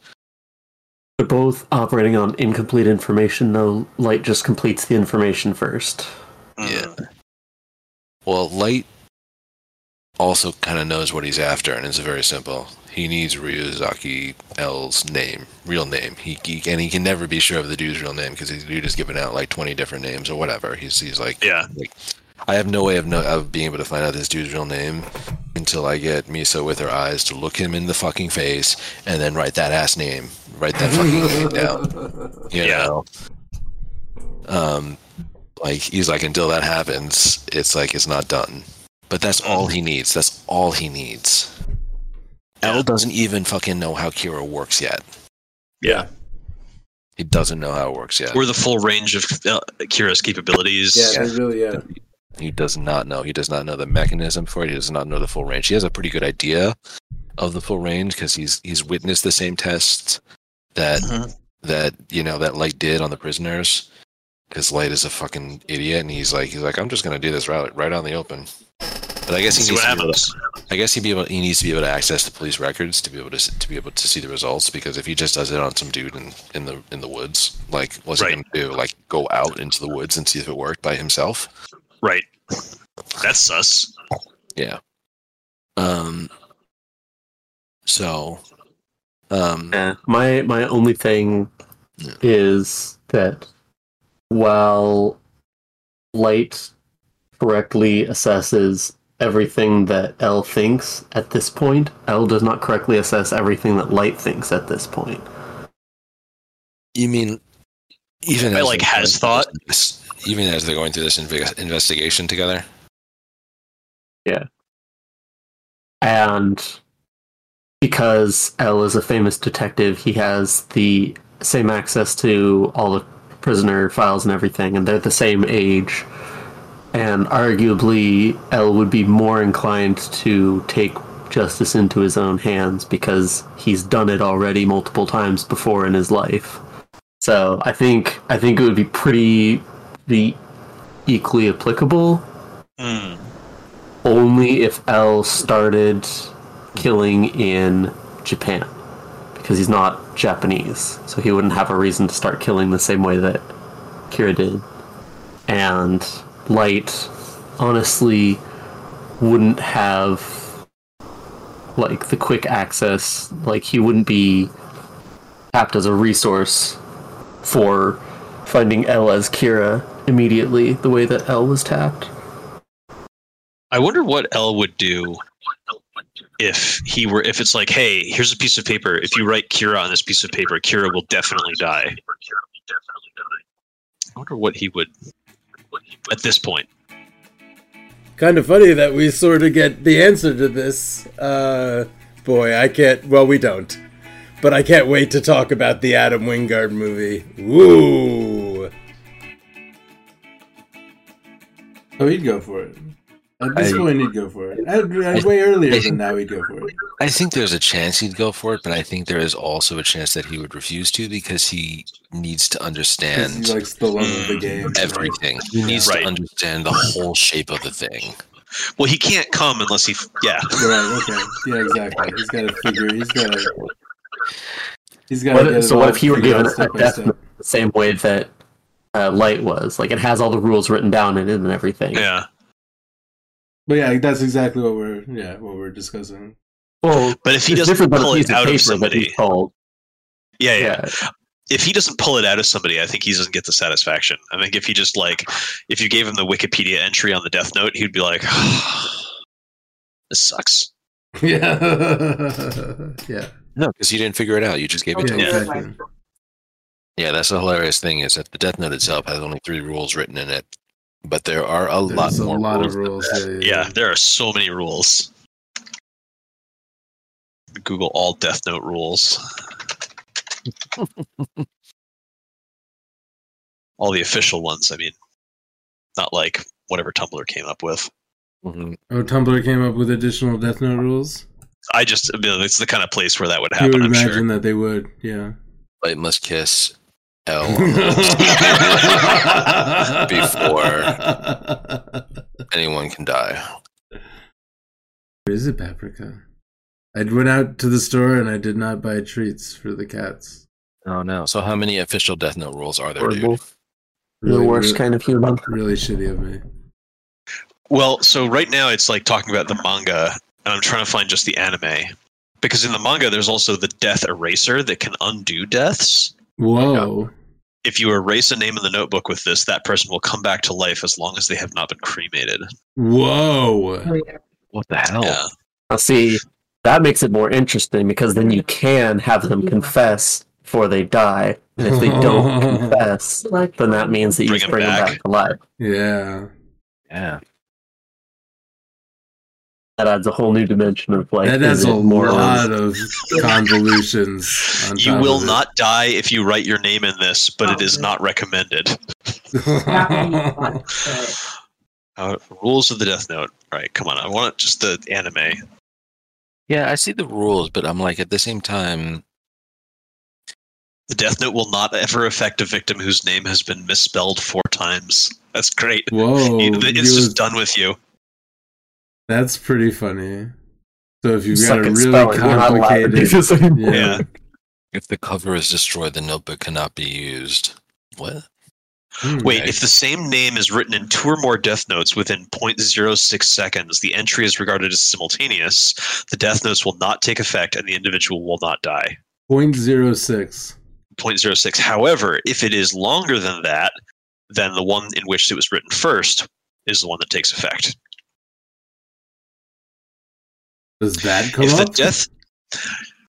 They're both operating on incomplete information. though. Light just completes the information first. Yeah. Well, Light also kind of knows what he's after, and it's very simple. He needs Ryuzaki L's name, real name. He, he and he can never be sure of the dude's real name because the dude is giving out like twenty different names or whatever. He's he's like Yeah. like I have no way of no, of being able to find out this dude's real name. until I get Misa with her eyes to look him in the fucking face and then write that ass name, write that fucking name down. You Yeah. know, um, like he's like until that happens, it's like it's not done. But that's all he needs. That's all he needs. L doesn't even fucking know how Kira works yet. Yeah. He doesn't know how it works yet. Or the full range of uh, Kira's capabilities. Yeah, they really, yeah. He does not know. He does not know the mechanism for it. He does not know the full range. He has a pretty good idea of the full range because he's he's witnessed the same tests that Mhm. that you know that Light did on the prisoners. Because Light is a fucking idiot, and he's like he's like I'm just gonna do this right right on the open. But I guess he See needs to be able to, I guess he be able he needs to be able to access the police records to be able to to be able to see the results. Because if he just does it on some dude in, in the in the woods, like what's Right. he gonna do? Like go out into the woods and see if it worked by himself? Right. That's sus. Yeah. Um. So, um, Yeah. My my only thing Yeah. is that while light correctly assesses everything that L thinks at this point, L does not correctly assess everything that light thinks at this point. you mean even I as like has thought. this- even as they're going through this inve- investigation together? Yeah. And because L is a famous detective, he has the same access to all the prisoner files and everything, and they're the same age. And arguably, L would be more inclined to take justice into his own hands because he's done it already multiple times before in his life. So I think I think it would be pretty the equally applicable Mm. only if L started killing in Japan because he's not Japanese, so he wouldn't have a reason to start killing the same way that Kira did. And Light honestly wouldn't have like the quick access, like he wouldn't be tapped as a resource for finding L as Kira immediately the way that L was tapped. I wonder what L would do if he were if it's like, hey, here's a piece of paper. If you write Kira on this piece of paper, Kira will definitely die. I wonder what he would at this point. Kind of funny that we sort of get the answer to this. Uh, boy, I can't. Well, we don't. But I can't wait to talk about the Adam Wingard movie. Woo! Oh, he'd go for it. At this I- point, he'd go for it. I'd, I'd way earlier than now, he'd go for it. I think there's a chance he'd go for it, but I think there is also a chance that he would refuse to because he needs to 'Cause understand He likes the love of the game. right? everything. He needs Right. to understand the whole shape of the thing. Well, he can't come unless he. Yeah, Right. Okay. Yeah. Exactly. He's got to figure. He's got to. He's got What to. so what if he were given a death the same way that uh, Light was? Like it has all the rules written down in it and everything. yeah. But yeah, that's exactly what we're yeah what we're discussing. Well, But if he doesn't different than a pull it out of paper that somebody, he's told. yeah, yeah, Yeah. If he doesn't pull it out of somebody, I think he doesn't get the satisfaction. I think if he just like, if you gave him the Wikipedia entry on the Death Note, he'd be like, "This sucks." Yeah. yeah. No, because you didn't figure it out. You just gave it to Yeah. him. Exactly. Yeah, that's the hilarious thing is that the Death Note itself has only three rules written in it, but there are a lot There's a more lot rules. of rules. Yeah, yeah, Yeah, there are so many rules. Google all Death Note rules. all the official ones. I mean, not like whatever Tumblr came up with. Mhm. Oh, Tumblr came up with additional Death Note rules. I just, I mean, it's the kind of place where that would You happen. would I'm imagine sure. that they would. Yeah. Light must kiss L before anyone can die. Is it paprika? I went out to the store and I did not buy treats for the cats. Oh no! So how many official Death Note rules are there, dude? Really, the worst really, kind of human. really shitty of me. Well, so right now it's like talking about the manga, and I'm trying to find just the anime. Because in the manga, there's also the death eraser that can undo deaths. Whoa. If you erase a name in the notebook with this, that person will come back to life as long as they have not been cremated. Whoa. Oh, what the hell? Yeah. Now, see, that makes it more interesting because then you can have them confess before they die. And if they don't confess, then that means that you Bring just them bring them back. back to life. Yeah. Yeah. That adds a whole new dimension of like. that is has a it more lot of convolutions. On You will not die if you write your name in this, but it is not recommended. Uh, rules of the Death Note. All right, come on. I want just the anime. Yeah, I see the rules, but I'm like at the same time, The Death Note will not ever affect a victim whose name has been misspelled four times. That's great. Whoa. It's just was- done with you. That's pretty funny. So if you've You got a at really spelling, you're not allowed to do complicated, this yeah. if the cover is destroyed, the notebook cannot be used. What? Hmm. Wait, Okay. if the same name is written in two or more Death Notes within 0.06 seconds, the entry is regarded as simultaneous. The Death Notes will not take effect, and the individual will not die. Point zero six. 0.06. However, if it is longer than that, then the one in which it was written first is the one that takes effect. Does that come if the death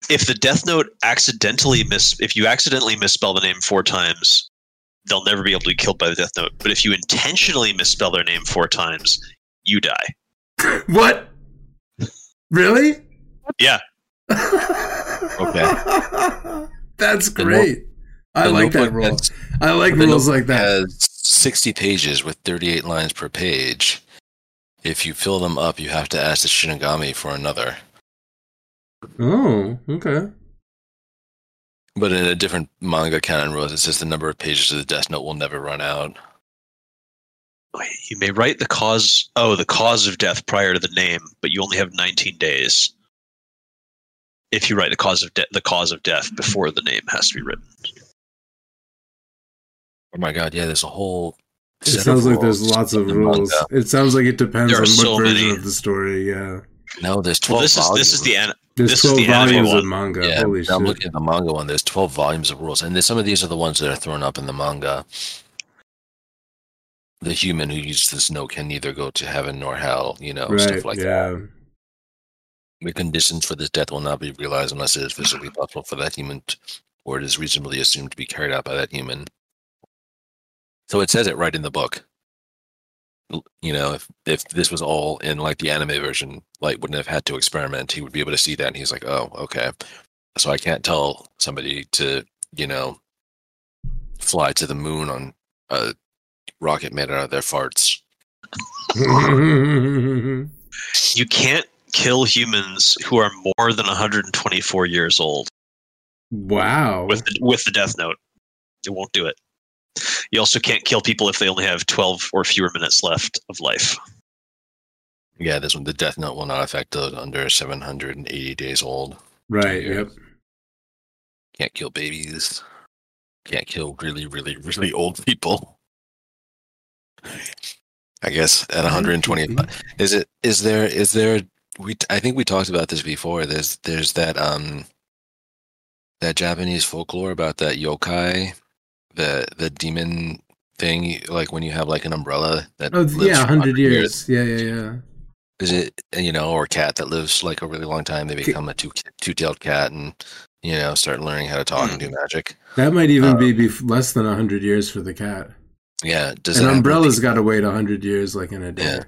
if the death note accidentally miss if you accidentally misspell the name four times they'll never be able to be killed by the death note but if you intentionally misspell their name four times you die what? Really? yeah Okay. That's The great. I The like that rule. has- I like rules like that. Has 60 pages with 38 lines per page. If you fill them up, you have to ask the Shinigami for another. Oh, okay. But in a different manga canon rules, it says the number of pages of the Death Note will never run out. Wait, you may write the cause oh the cause of death prior to the name but you only have 19 days if you write the cause of de- the cause of death before the name has to be written Oh my god, yeah, there's a whole. It set of sounds like there's lots of rules. manga. It sounds like it depends on are what so version many. of the story. Yeah, No, there's 12 well this is volumes. this is the an- there's This is twelve the anime volumes one. of manga. Yeah, Holy I'm shit! looking at the manga one. There's 12 volumes of rules, and there's, some of these are the ones that are thrown up in the manga. The human who uses this note can neither go to heaven nor hell, you know, right? stuff like that. yeah. The conditions for this death will not be realized unless it is physically possible for that human, t- or it is reasonably assumed to be carried out by that human. So it says it right in the book. You know, if if this was all in like the anime version, Light wouldn't have had to experiment. He would be able to see that, and he's like, "Oh, okay." So I can't tell somebody to, you know, fly to the moon on a rocket made out of their farts. you can't kill humans who are more than 124 years old wow. with the, with the death note. It won't do it. You also can't kill people if they only have 12 or fewer minutes left of life. Yeah, this one, the death note will not affect those under 780 days old. right. Yep. Can't kill babies. Can't kill really, really, really old people. I guess at 125. Is it? Is there? Is there? We. I think we talked about this before. There's. There's that. Um. That Japanese folklore about that yokai, the the demon thing. Like when you have like an umbrella that. Oh lives yeah, hundred years. Yeah, yeah, yeah. Is it? You know, or a cat that lives like a really long time. They become a two two tailed cat and you know start learning how to talk and do magic. That might even Uh, be bef- less than hundred years for the cat. Yeah. Does An that happen to umbrella's people? got to wait hundred years, like in a day. Yeah.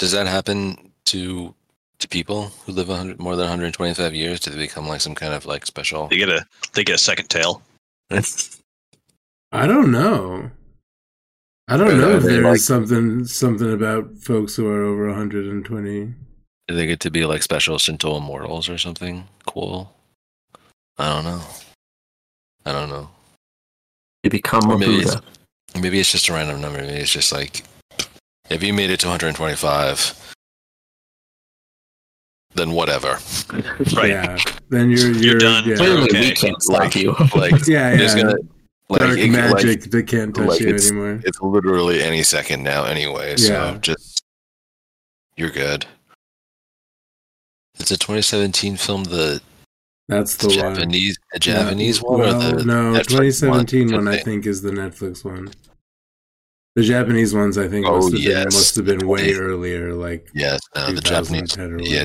Does that happen to to people who live 100, more than 125 years? Do they become like some kind of like special? They get a they get a second tail. I don't know. I don't Are know if they there is like- something something about folks who are over 120. Do they get to be like special Shinto immortals or something cool? I don't know. I don't know. You become Or a maybe it's, Buddha. maybe it's just a random number. Maybe it's just like if you made it to 125, then whatever. Right. Yeah. Then you're you're, You're done. Yeah, Clearly, okay. we can't stop Like- you. Like yeah. there's yeah. gonna like, Dark it- like, magic that can't touch like you it's- anymore. it's literally any second now anyway. So Yeah. just you're good. It's a 2017 film. The, That's the, the one. Japanese, Yeah, Japanese one, Well, or the no, Netflix 2017 one, I think. think is the Netflix one. The Japanese ones, I think, Oh, must have yes. been must have been way earlier. Like, Yes, no, the Japanese. Yeah,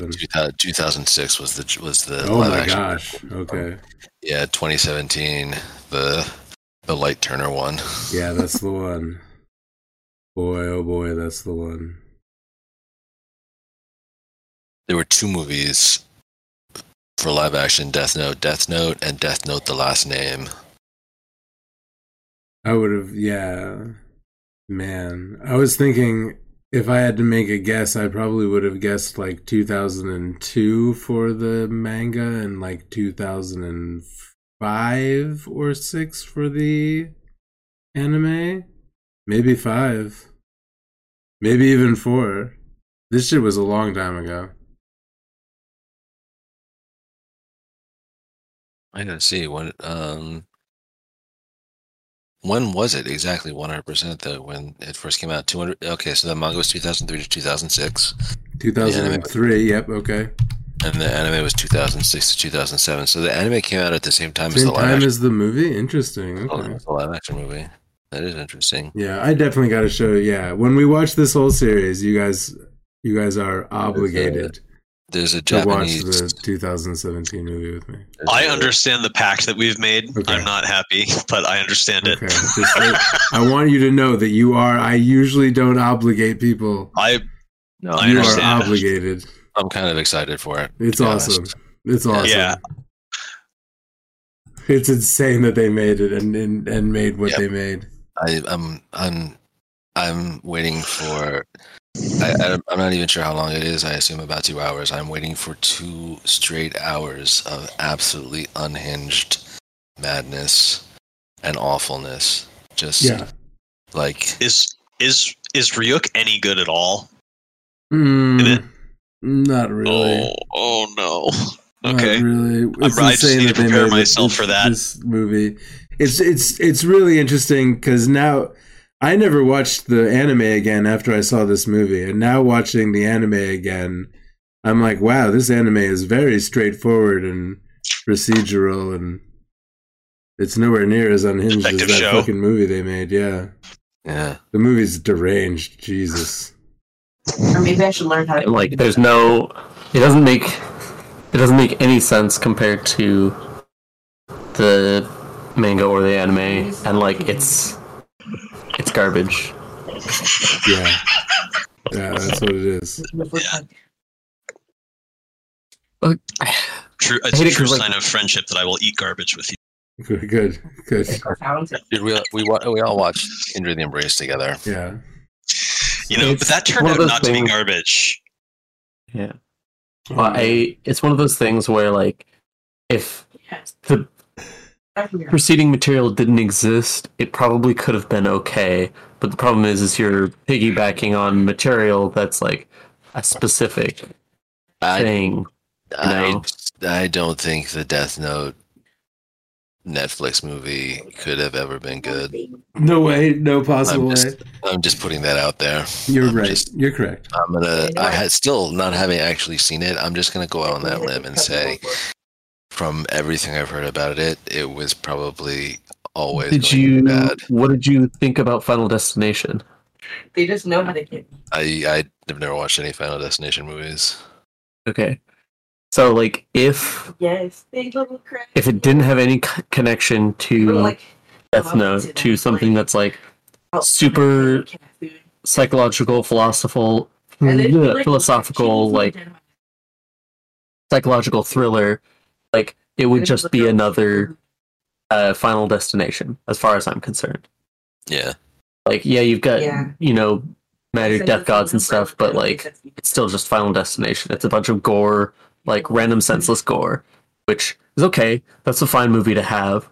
2006 was the was the oh my action. gosh. Okay. Yeah, 2017 the the Light Turner one. Yeah, that's the one. Boy, oh boy, that's the one. There were two movies for live action Death Note, Death Note, and Death Note: The Last Name. I would have, yeah. Man, I was thinking if I had to make a guess, I probably would have guessed like 2002 for the manga and like 2005 or 6 for the anime. Maybe 5. Maybe even 4. This shit was a long time ago. I gotta see when um when was it exactly 100% though when it first came out 200 okay so the manga was 2003 to 2006 2003, yep, okay. And the anime was 2006 to 2007 so the anime came out at the same time as Same the live time action, as the movie? Interesting. oh, Okay. the live action movie that is interesting Yeah, I definitely got to show. Yeah, when we watch this whole series, you guys, you guys are obligated there's a to watch Japanese the 2017 movie with me. there's I a- understand the pact that we've made. Okay. I'm not happy, but I understand it. Okay, just, I want you to know that you are. I usually don't obligate people. I no I you are understand. obligated. I'm kind of excited for it It's awesome. honest. It's awesome. Yeah. It's insane that they made it and and, and made what Yep. they made. I, I'm I'm I'm waiting for. I, I, I'm not even sure how long it is. I assume about two hours. I'm waiting for two straight hours of absolutely unhinged madness and awfulness. Just Yeah. like is is is Ryuk any good at all? Mm, it? Not really. Oh, oh no. Not Okay. really. It's I'm, insane need that to they prepare made myself this, for that. This movie, it's it's it's really interesting because now I never watched the anime again after I saw this movie, and now watching the anime again, I'm like, wow, this anime is very straightforward and procedural, and it's nowhere near as unhinged Detective as that show. fucking movie they made. Yeah, yeah. the movie's deranged. Jesus. Or maybe I should learn how to. like there's no it doesn't make it doesn't make any sense compared to the manga or the anime and like it's it's garbage Yeah. Yeah, that's what it is. But- True, it's hate a it true 'cause, like- sign of friendship that I will eat garbage with you. Good, good, good. We we we all watched Into the Embrace together? Yeah. You know, but that turned out those not to be garbage. yeah well, I it's one of those things where like if the preceding material didn't exist it probably could have been okay but the problem is is you're piggybacking on material that's like a specific I thing I know. I don't think the Death Note Netflix movie could have ever been good. No way, no possible I'm way. just, I'm just putting that out there. You're I'm right. just- You're correct. I'm gonna. I had still not having actually seen it. I'm just gonna go out on that limb and say, from everything I've heard about it, it was probably always did you bad. what did you think about final destination They just know how to get. I I've never watched any Final Destination movies. okay so like if Yes, big little crack. if it didn't have any c- connection to like death note to something that's like super psychological philosophical And yeah, like, philosophical like psychological thriller like it would just be another uh, final destination as far as i'm concerned. Yeah, like yeah you've got Yeah. you know magic death gods and stuff but like it's still just final destination. It's a bunch of gore like random senseless gore which is okay. That's a fine movie to have.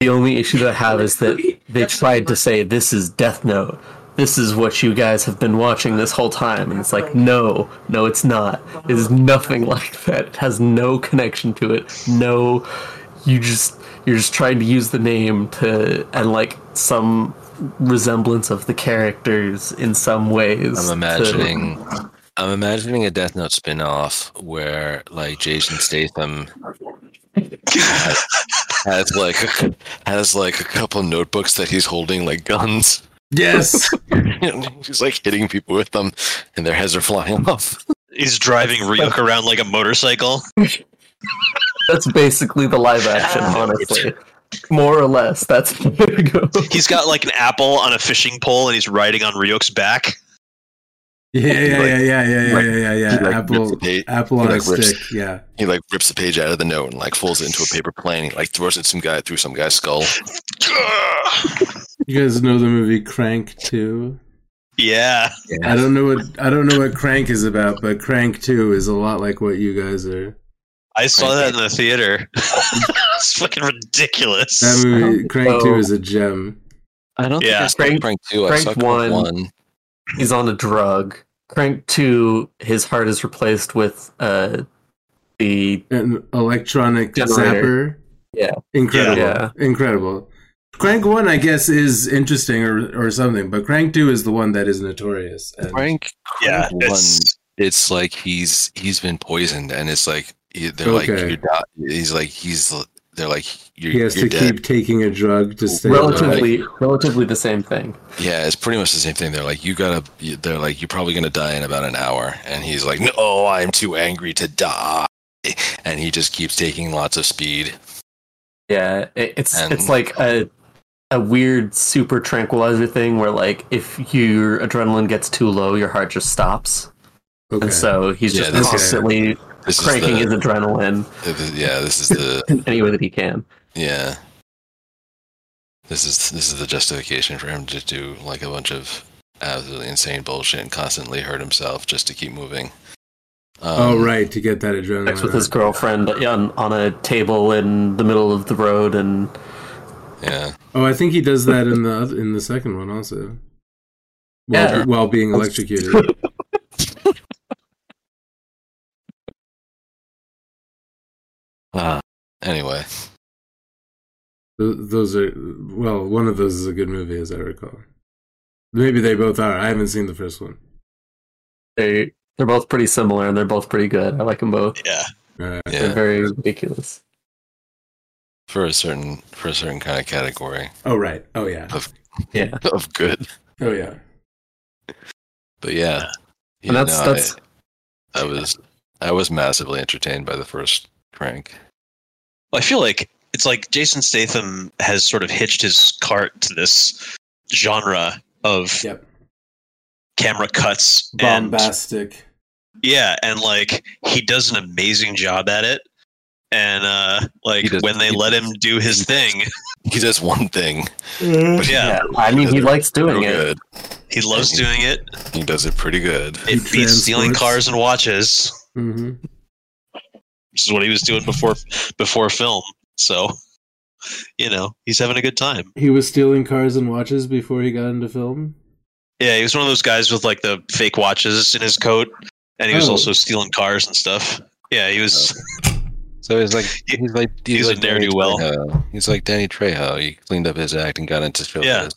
The only issue that i have is that they tried to say this is death note. This is what you guys have been watching this whole time. And it's like no no it's not. It is nothing like that. It has no connection to it. No you just you're just trying to use the name to and like some resemblance of the characters in some ways I'm to- imagining. I'm imagining a Death Note spin-off where like Jason Statham has, has like a, has like a couple notebooks that he's holding like guns. Yes. He's like hitting people with them, and their heads are flying off. He's driving Ryuk around like a motorcycle. That's basically the live action, honestly. More or less. That's He's got like an apple on a fishing pole and he's riding on Ryuk's back. Yeah, yeah, like- yeah, yeah, yeah, like- yeah, yeah, yeah. he, like, Apple, page- apple he, on a rips- stick. Yeah. He like rips the page out of the note and like folds it into a paper plane. He like throws it some guy through some guy's skull. You guys know the movie Crank Two? Yeah. I don't know what I don't know what Crank is about, but Crank Two is a lot like what you guys are. I saw that in the theater. it's fucking ridiculous. That movie Crank Two, is a gem. I don't Yeah. think I saw Crank two. I Crank saw Crank one. one. He's on a drug. Crank 2, his heart is replaced with uh, the. An electronic Generator. zapper. Yeah. Incredible. Yeah. Incredible. Crank One, I guess, is interesting or or something, but Crank Two is the one that is notorious. And Crank, yeah, Crank one. it's It's like he's he's been poisoned, and it's like they're like Okay. you're not, he's like he's they're like you're, he has you're to dead. keep taking a drug to stay alive. Relatively, relatively the same thing. Yeah, it's pretty much the same thing. They're like, you gotta they're like, you're probably gonna die in about an hour, and he's like, no, I'm too angry to die, and he just keeps taking lots of speed. Yeah, it, it's And- it's like a a weird super tranquilizer thing where like if your adrenaline gets too low, your heart just stops, Okay. and so he's Yeah, just constantly is- constantly This is cranking the- his adrenaline the- yeah, this is the in any way that he can. yeah. This is this is the justification for him to do like a bunch of absolutely insane bullshit and constantly hurt himself just to keep moving. Um, oh right, to get that adrenaline. Sex with his girlfriend on, on a table in the middle of the road, and Yeah, Oh, I think he does that in the oth- in the second one also. While, Yeah. while being electrocuted. uh, anyway, those are well, one of those is a good movie, as I recall. Maybe they both are. I haven't seen the first one. they they're both pretty similar, and they're both pretty good. I like them both. yeah. Uh, They're very ridiculous. for a certain for a certain kind of category oh right. Oh yeah. Yeah, of good. Oh yeah. But yeah, and that's no, that's I, I was I was massively entertained by the first crank. Well, I feel like it's like Jason Statham has sort of hitched his cart to this genre of Yep. camera cuts and Bombastic. yeah, and like he does an amazing job at it. And uh like does- when they he- let him do his thing, He does one thing. but yeah, yeah. I mean, he likes doing it. good. he loves doing it. He does it pretty good. It beats stealing cars and watches, hmm which is what he was doing before before film. So, you know, he's having a good time. He was stealing cars and watches before he got into film. Yeah, he was one of those guys with like the fake watches in his coat, and he was Oh. also stealing cars and stuff. Yeah, he was. Oh. So he's like he's like he's a like Danny ne'er-do-well. Trejo. He's like Danny Trejo. He cleaned up his act and got into film. Yeah.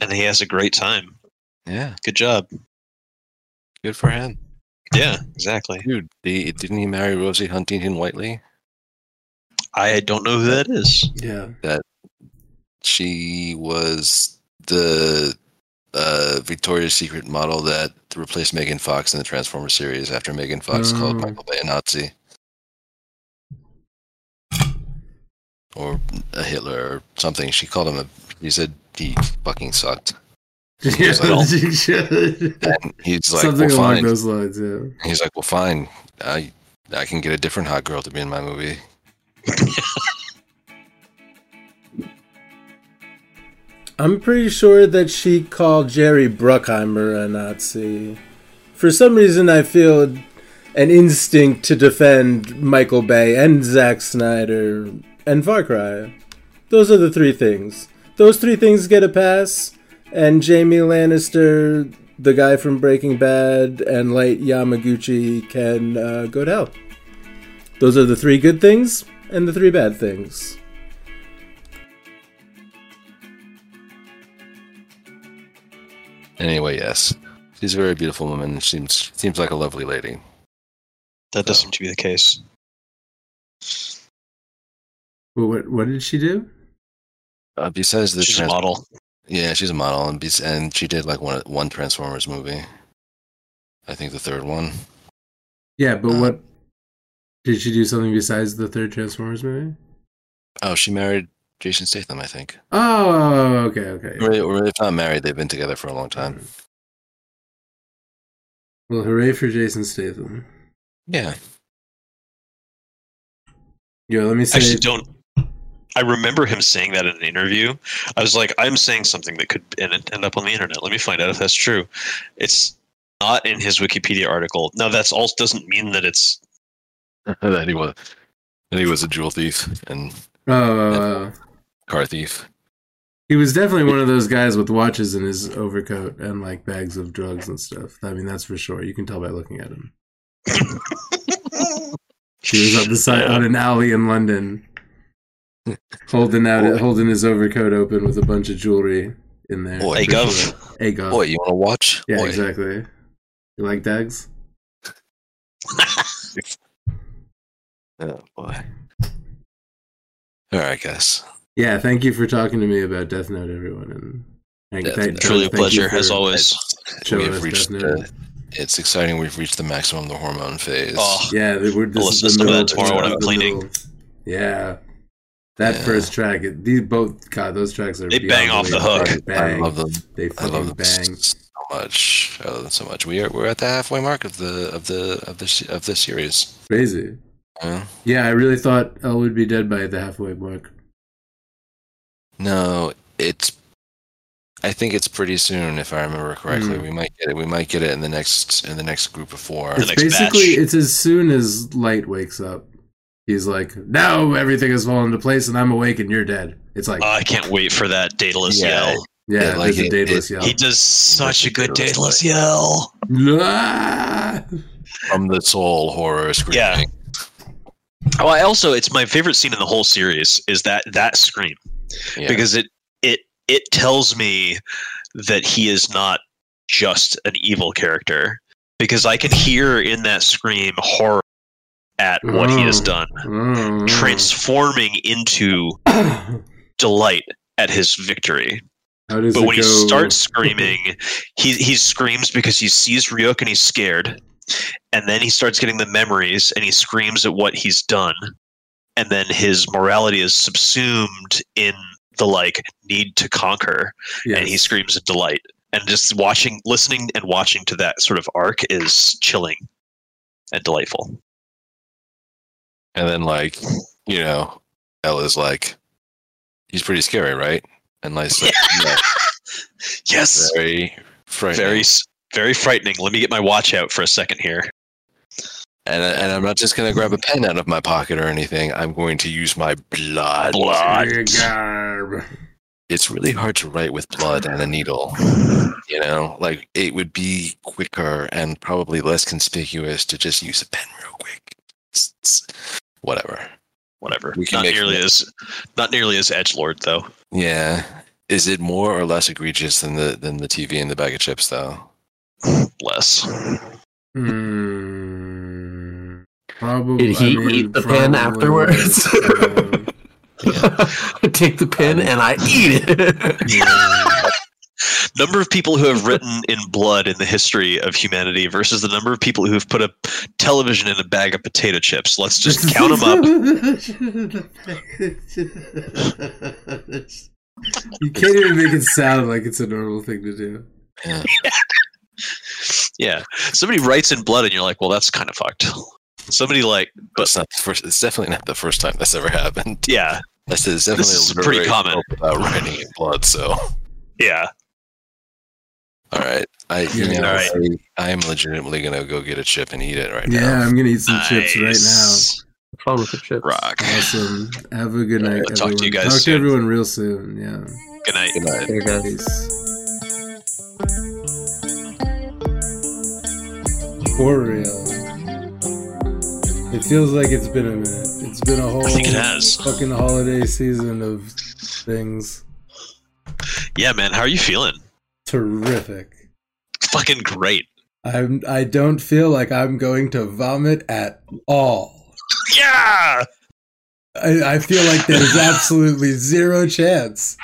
and he has a great time. yeah, Good job. good for him, Yeah, exactly. dude. He, didn't he marry Rosie Huntington Whiteley? I don't know who that is. Yeah. That she was the uh, Victoria's Secret model that replaced Megan Fox in the Transformer series after Megan Fox Oh. called Michael Bay a Nazi. Or a Hitler or something. She called him a. He said he fucking sucked. Yeah, like, you should. And he's like, Something well, along fine. those lines. Yeah. He's like, well, fine. I I can get a different hot girl to be in my movie. I'm pretty sure that she called Jerry Bruckheimer a Nazi. For some reason, I feel an instinct to defend Michael Bay and Zack Snyder and Far Cry. Those are the three things. Those three things get a pass, and Jamie Lannister, the guy from Breaking Bad, and Light Yamaguchi can uh, go to hell. Those are the three good things and the three bad things. Anyway, yes, she's a very beautiful woman. Seems seems like a lovely lady. That doesn't seem to be the case. Well, what what did she do? Uh, besides the She's a trans- model. Yeah, she's a model, and and she did like one one Transformers movie. I think the third one. Yeah, but Uh, what did she do something besides the third Transformers movie? Oh, she married Jason Statham, I think. Oh, okay, okay. Or, or if not married, they've been together for a long time. Well, hooray for Jason Statham. Yeah. Yo, let me see. I say. actually don't. I remember him saying that in an interview. I was like, I'm saying something that could end, end up on the internet. Let me find out if that's true. It's not in his Wikipedia article. Now, that's also doesn't mean that it's. that he was that he was a jewel thief and oh, uh, car thief. he was definitely one of those guys with watches in his overcoat and like bags of drugs and stuff. I mean, that's for sure. You can tell by looking at him. He was on the side on an alley in London, holding out, holding his overcoat open with a bunch of jewelry in there. Boy. Hey, for Gov. sure. Hey, Gov. Boy, you want to watch? Yeah, Boy. exactly. You like dags? Oh boy. All right, guys. Yeah, thank you for talking to me about Death Note, everyone. And thank, Death thank- Truly a thank you pleasure, for as always. We've reached the, it's exciting. We've reached the maximum of the hormone phase. Oh, Yeah, we're, this I'll is the to middle. that tomorrow when I'm cleaning. Yeah, that Yeah. first track. These both, God, those tracks are They bang off the hook. They I love them. They I love them bang. so much. I love them so much. We are we're at the halfway mark of the of the of the of the series. Crazy. Yeah. Yeah, I really thought L would be dead by the halfway mark. No, it's. I think it's pretty soon, if I remember correctly. Hmm. We might get it. We might get it in the next in the next group of four. The It's next basically batch. it's as soon as Light wakes up, he's like, "Now everything has fallen into place, and I'm awake, and you're dead." It's like, Oh, I can't wait for that Daedalus Yeah. yell. yeah, yeah, like there's a it- Daedalus it- yell. He does such a good Daedalus Daedalus yell. Ah! From the soul horror screaming. Yeah. Oh, I also it's my favorite scene in the whole series is that that scream Yeah. because it it it tells me that he is not just an evil character because I can hear in that scream horror at what he has done, Mm. transforming into delight at his victory. How does But when he starts screaming, he he screams because he sees Ryuk and he's scared, and then he starts getting the memories and he screams at what he's done, and then his morality is subsumed in the like need to conquer, Yes. and he screams in delight. And just watching, listening, and watching to that sort of arc is chilling and delightful. And then like, you know, Ella's like, he's pretty scary, right? And like, so, yeah, Yes, very frightening. very very frightening. Let me get my watch out for a second here. and and I'm not just gonna grab a pen out of my pocket or anything. I'm going to use my blood. Blood. Garb. It's really hard to write with blood and a needle. You know, like it would be quicker and probably less conspicuous to just use a pen real quick. It's- it's- whatever. Whatever. We can Not make nearly it. as not nearly as edge lord though. Yeah. Is it more or less egregious than the than the TV and the bag of chips though? Less. Hmm. Probably. Did he I mean, eat the pen afterwards? less, um, I take the pen and I eat it. yeah. Number of people who have written in blood in the history of humanity versus the number of people who have put a television in a bag of potato chips. Let's just count them up. you can't even make it sound like it's a normal thing to do. Yeah. Yeah. Somebody writes in blood and you're like, well, that's kind of fucked. Somebody like, But it's not the first it's definitely not the first time that's ever happened. yeah, That's it's definitely this is a pretty common. About writing in blood, so yeah. All right. I, you know, All right. I, I am legitimately gonna go get a chip and eat it right Yeah, now. Yeah, I'm gonna eat some chips right now. Nice. Fun with the chips. Rock. Awesome. Have a good night. I'll talk everyone. to you guys Talk soon. to everyone real soon. Yeah. Good night. Good night. There, guys. Peace. For real. It feels like it's been a minute. It's been a whole I think it has. fucking holiday season of things. Yeah, man. How are you feeling? Terrific. Fucking great. I'm I don't feel like I'm going to vomit at all. Yeah. I, I feel like there's absolutely zero chance.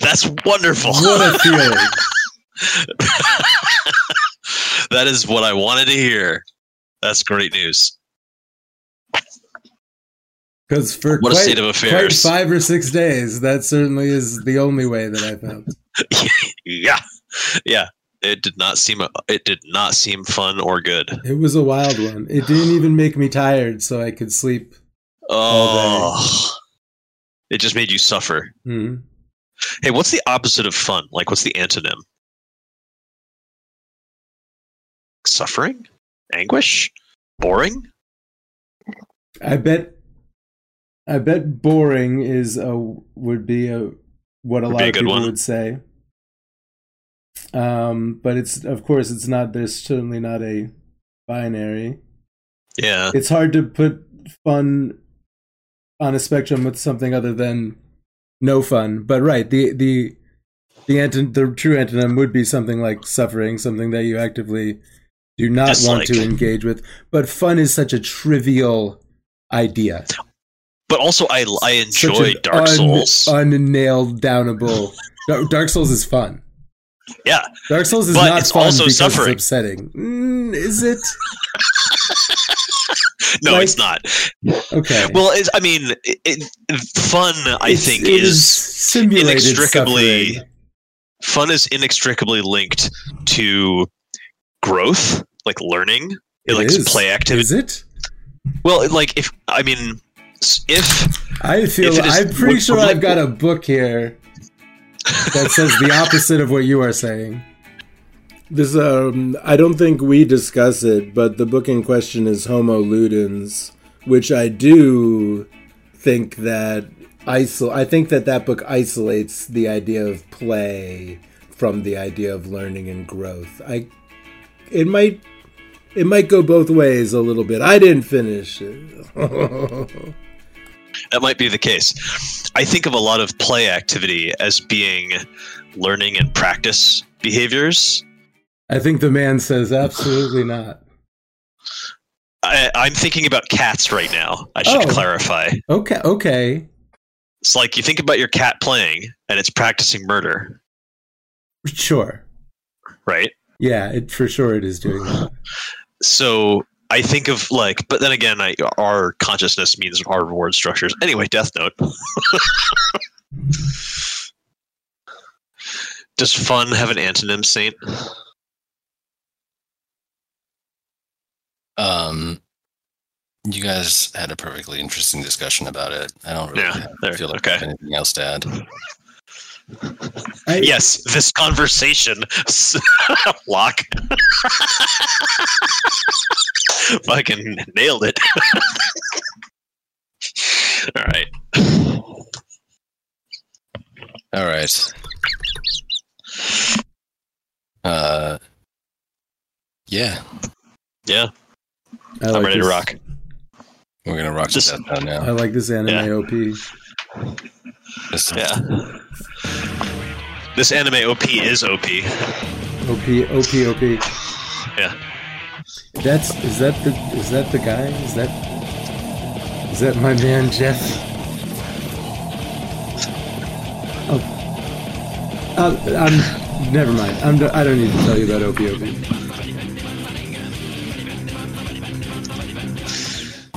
That's wonderful. What a feeling. that is what I wanted to hear. That's great news. Because for What a quite, state of quite five or six days, that certainly is the only way that I found. yeah, yeah. It did not seem it did not seem fun or good. It was a wild one. It didn't even make me tired, so I could sleep. Oh, it just made you suffer. Mhm. Hey, what's the opposite of fun? Like, what's the antonym? Suffering, anguish, boring. I bet. I bet boring is a would be a what a Would lot of people one. would say. Um, but it's of course it's not. There's certainly not a binary. Yeah, It's hard to put fun on a spectrum with something other than no fun. But right, the the the anton- the true antonym would be something like suffering, something that you actively do not want to engage with. But fun is such a trivial idea. but also I I enjoy Dark un- Souls. unnailed downable. Dar- Dark Souls is fun. Yeah, Dark Souls is But not it's fun also because suffering. it's upsetting. Mm, is it? no, Like- it's not. Okay. Well, it's, I mean, it, it, fun. I It's- think is inextricably suffering. fun is inextricably linked to growth, like learning, It like is. play activity. Is it? Well, like if I mean, if I feel If is- I'm pretty sure I've got a book here that says the opposite of what you are saying. This um I don't think we discuss it, but the book in question is Homo Ludens, which I do think that isol- I think that that book isolates the idea of play from the idea of learning and growth. I it might it might go both ways a little bit. I didn't finish it. that might be the case, I think of a lot of play activity as being learning and practice behaviors. I think the man says absolutely not. I, I'm thinking about cats right now. I should Oh. clarify. Okay, okay. It's like you think about your cat playing, and it's practicing murder, Sure. right? Yeah, it for sure it is doing that. so I think of like, but then again, I, our consciousness means our reward structures. Anyway, Death Note. Does fun have an antonym, Saint? Um, you guys had a perfectly interesting discussion about it. I don't really Yeah, there, feel like I okay. have anything else to add. I, Yes, this conversation. Locke. Fucking nailed it. All right. All right. Uh, yeah, Yeah, I I'm like ready to rock. we're gonna rock this to now. I like this anime Yeah. OP. Just- Yeah. This anime OP is OP. OP OP OP. Yeah. That's is that the is that the guy? Is that is that my man Jeff? Oh, uh, I'm never mind. I'm I don't need to tell you about OP OP.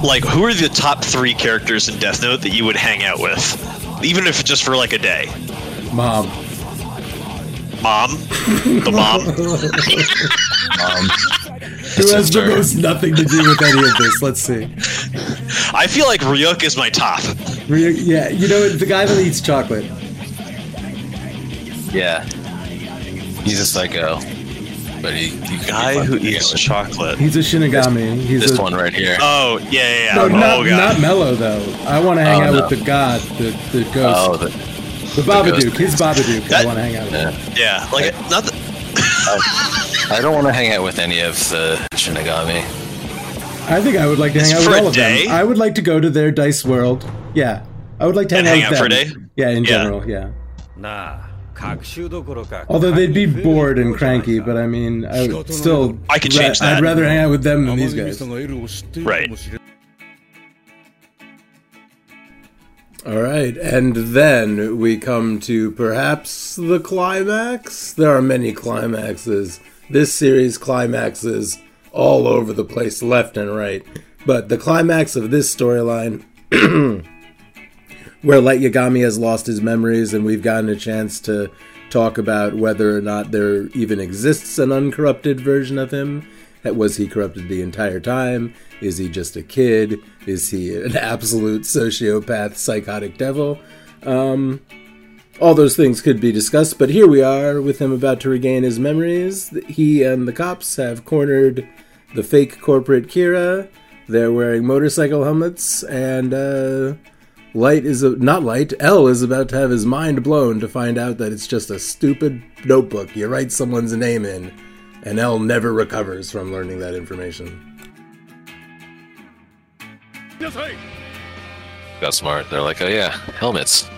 Like, who are the top three characters in Death Note that you would hang out with, even if it's just for like a day? Mom. Mom, the mom. Um, Who has the most nothing to do with any of this? Let's see. I feel like Ryuk is my top. Ryu- Yeah, you know the guy that eats chocolate. yeah, he's a psycho, but he, he guy who eats chocolate. He's a Shinigami. He's this a, one right here. Oh yeah, yeah. yeah. No, not, oh, not Mello though. I want to hang oh, out no. with the god, the, the ghost. Oh, the, the, the Babadook. He's Babadook. That, I want to hang out with. Yeah, him. yeah like I, not. The, I, I don't want to hang out with any of the Shinigami. I think I would like to it's hang out with all of day? them. I would like to go to their dice world. Yeah, I would like to hang, hang out, out for a day. Yeah, in yeah. general, yeah. Nah. Although they'd be bored and cranky, but I mean, I would still. I could ra- change that. I'd rather hang out with them than these guys. Right. All right, and then we come to perhaps the climax. There are many climaxes. This series climaxes all over the place, left and right. But the climax of this storyline, where Light Yagami has lost his memories, and we've gotten a chance to talk about whether or not there even exists an uncorrupted version of him. Was he corrupted the entire time? Is he just a kid? Is he an absolute sociopath, psychotic devil? Um, all those things could be discussed, but here we are with him about to regain his memories. He and the cops have cornered the fake corporate Kira. They're wearing motorcycle helmets, and uh, Light is a, not Light. L is about to have his mind blown to find out that it's just a stupid notebook you write someone's name in, and L never recovers from learning that information. Got smart. They're like, oh yeah, helmets.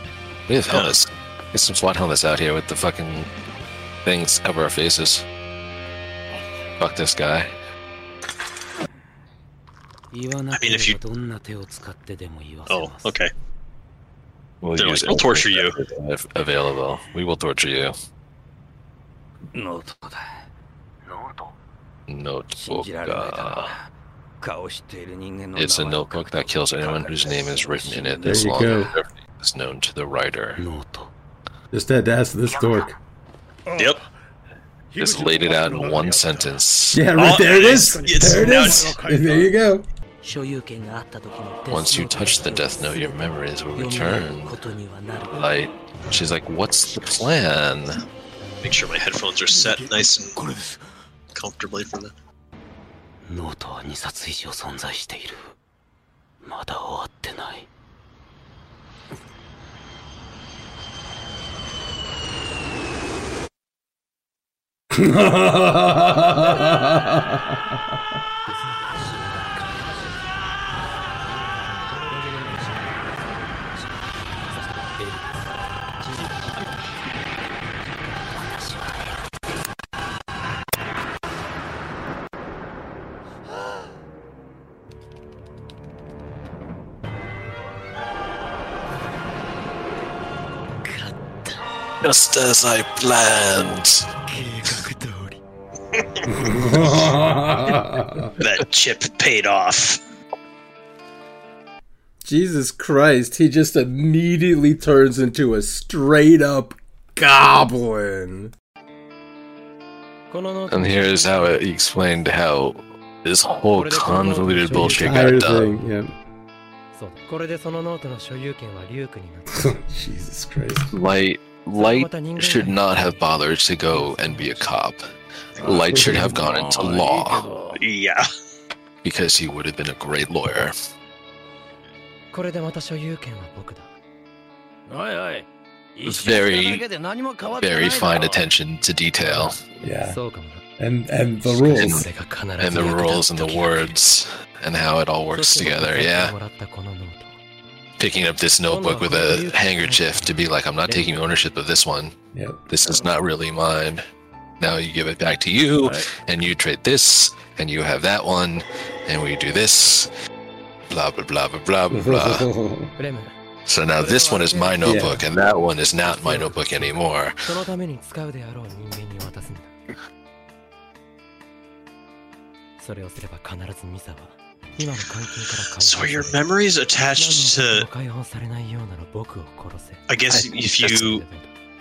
We have helmets. Get some SWAT helmets out here with the fucking things cover our faces. Fuck this guy. I mean, if you. Oh, okay. We'll They're like, we'll torture you. If available, we will torture you. Note. Notebook. Uh, it's a notebook that kills anyone whose name is written in it there you long go. as is known to the writer. Just had to ask this dork. Yep. Just laid it out in one sentence. Yeah, right. Oh, there it is. There, it is. there you go. 所有権があった時の Once you touch the Death Note, your memories will 読み上げる return. ことにはなる Light. She's like, what's the plan? Make sure my headphones are set nice and comfortably for that. ノートは2冊以上存在しているまだ終わってない Just as I planned. that chip paid off. Jesus Christ, he just immediately turns into a straight up goblin. And here's how it explained how this whole convoluted bullshit got done. Yeah. Jesus Christ. Light Light should not have bothered to go and be a cop. Light should have gone into law. Yeah. Because he would have been a great lawyer. Very, very fine attention to detail. Yeah. And, and the rules. And, and the rules and the words and how it all works together. Yeah picking up this notebook with a handkerchief to be like, I'm not taking ownership of this one. Yep. This is not really mine. Now you give it back to you, right. and you trade this, and you have that one, and we do this. Blah, blah, blah, blah, blah, blah. so now this one is my notebook, yeah. and that one is not my notebook anymore. So your memories attached to. I guess if you.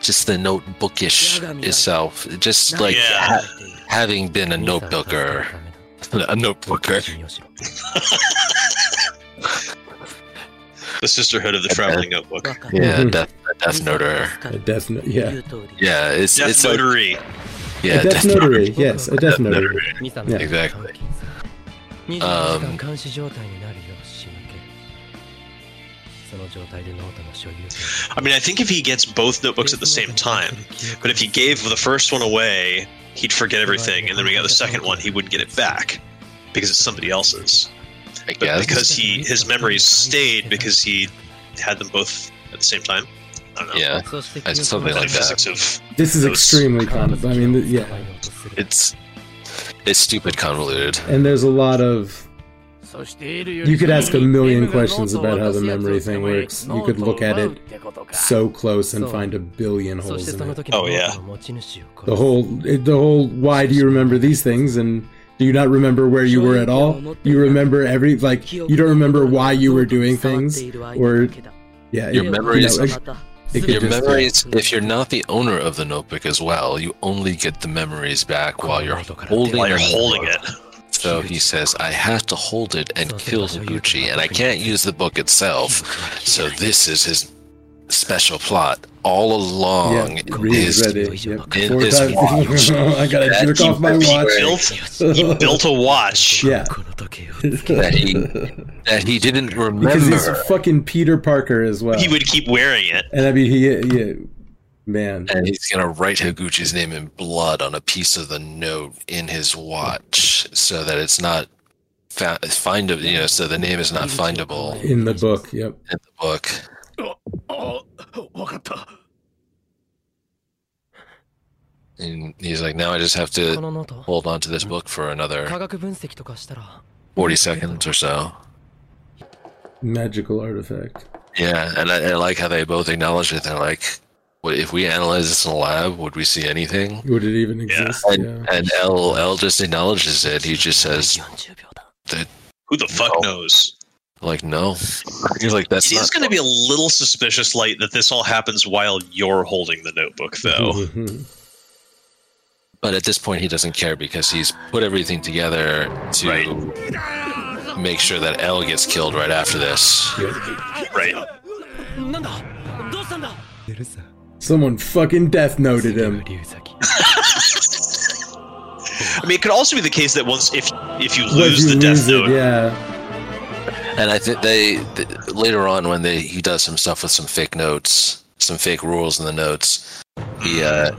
Just the notebookish itself, just like yeah. ha- having been a notebooker, a notebooker. the Sisterhood of the Traveling Notebook. Yeah, mm-hmm. death, death noter. Death, no- yeah, yeah, it's death it's notary. Like, yeah, a death, death notary. notary. Yes, a death, death notary. notary. Yeah. Exactly um, I mean, I think if he gets both notebooks at the same time, but if he gave the first one away, he'd forget everything, and then we got the second one, he wouldn't get it back because it's somebody else's. I guess. But because he his memories stayed because he had them both at the same time. I don't know. Yeah, something like that. This is extremely common. I mean, yeah, it's it's stupid convoluted. And there's a lot of you could ask a million questions about how the memory thing works. You could look at it so close and find a billion holes in it. Oh yeah. The whole the whole why do you remember these things and do you not remember where you were at all? You remember every like you don't remember why you were doing things or yeah, your memory is it, it could Your just, memories, if you're not the owner of the notebook as well, you only get the memories back while you're holding, While you're holding it. So he says, I have to hold it and kill Higuchi, and I can't use the book itself. So this is his special plot all along yeah, in this, watch. I gotta jerk off my watch. Built, he built a watch. Yeah. that he that he didn't remember because he's fucking Peter Parker as well. He would keep wearing it, and I mean, he, he man, and he's gonna write Higuchi's name in blood on a piece of the note in his watch, so that it's not fa- findable. You know, so the name is not findable in the book. Yep, in the book. あわかった And he's like, now I just have こ to のノート hold on to this book for 科 another 学分析とかしたら 40 seconds or so. Magical artifact. Yeah, and I, I like how they both acknowledge it. They're like, "What if we analyze this in a lab? Would we see anything?" Would it even exist? And, Yeah. and L L just acknowledges it. He just says, 40秒だ that, Who the fuck No. knows? Like, no. He's like, that's going to be a little suspicious light that this all happens while you're holding the notebook, though. But at this point, he doesn't care because he's put everything together to right. make sure that L gets killed right after this. Right. Someone fucking death noted him. I mean, it could also be the case that once if if you lose you the lose death it, note, yeah and I think they th- later on when they he does some stuff with some fake notes, some fake rules in the notes. He, uh,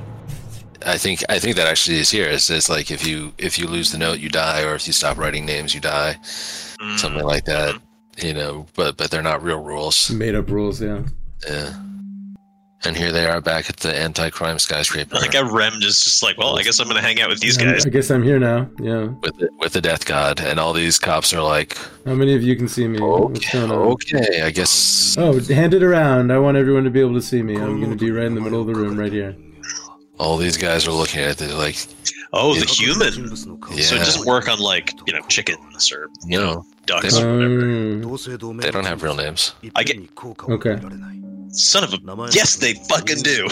I think I think that actually is here. It says like if you if you lose the note, you die, or if you stop writing names, you die, Mm. something like that. You know, but but they're not real rules. Made up rules, yeah. Yeah. And here they are back at the anti-crime skyscraper like a Rem is just like, well, I guess I'm going to hang out with these I'm- guys. I guess I'm here now. Yeah. with the, with the death god, and all these cops are like, How many of you can see me? Okay, okay, I guess Oh, hand it around. I want everyone to be able to see me. I'm going to be right in the middle of the room right here. all these guys are looking at it. They're like, Oh, the Yeah. human. yeah, So it doesn't work on like you know chickens or you know, ducks or whatever. Um, they don't have real names. I get- Okay. Son of a. Yes, they fucking do.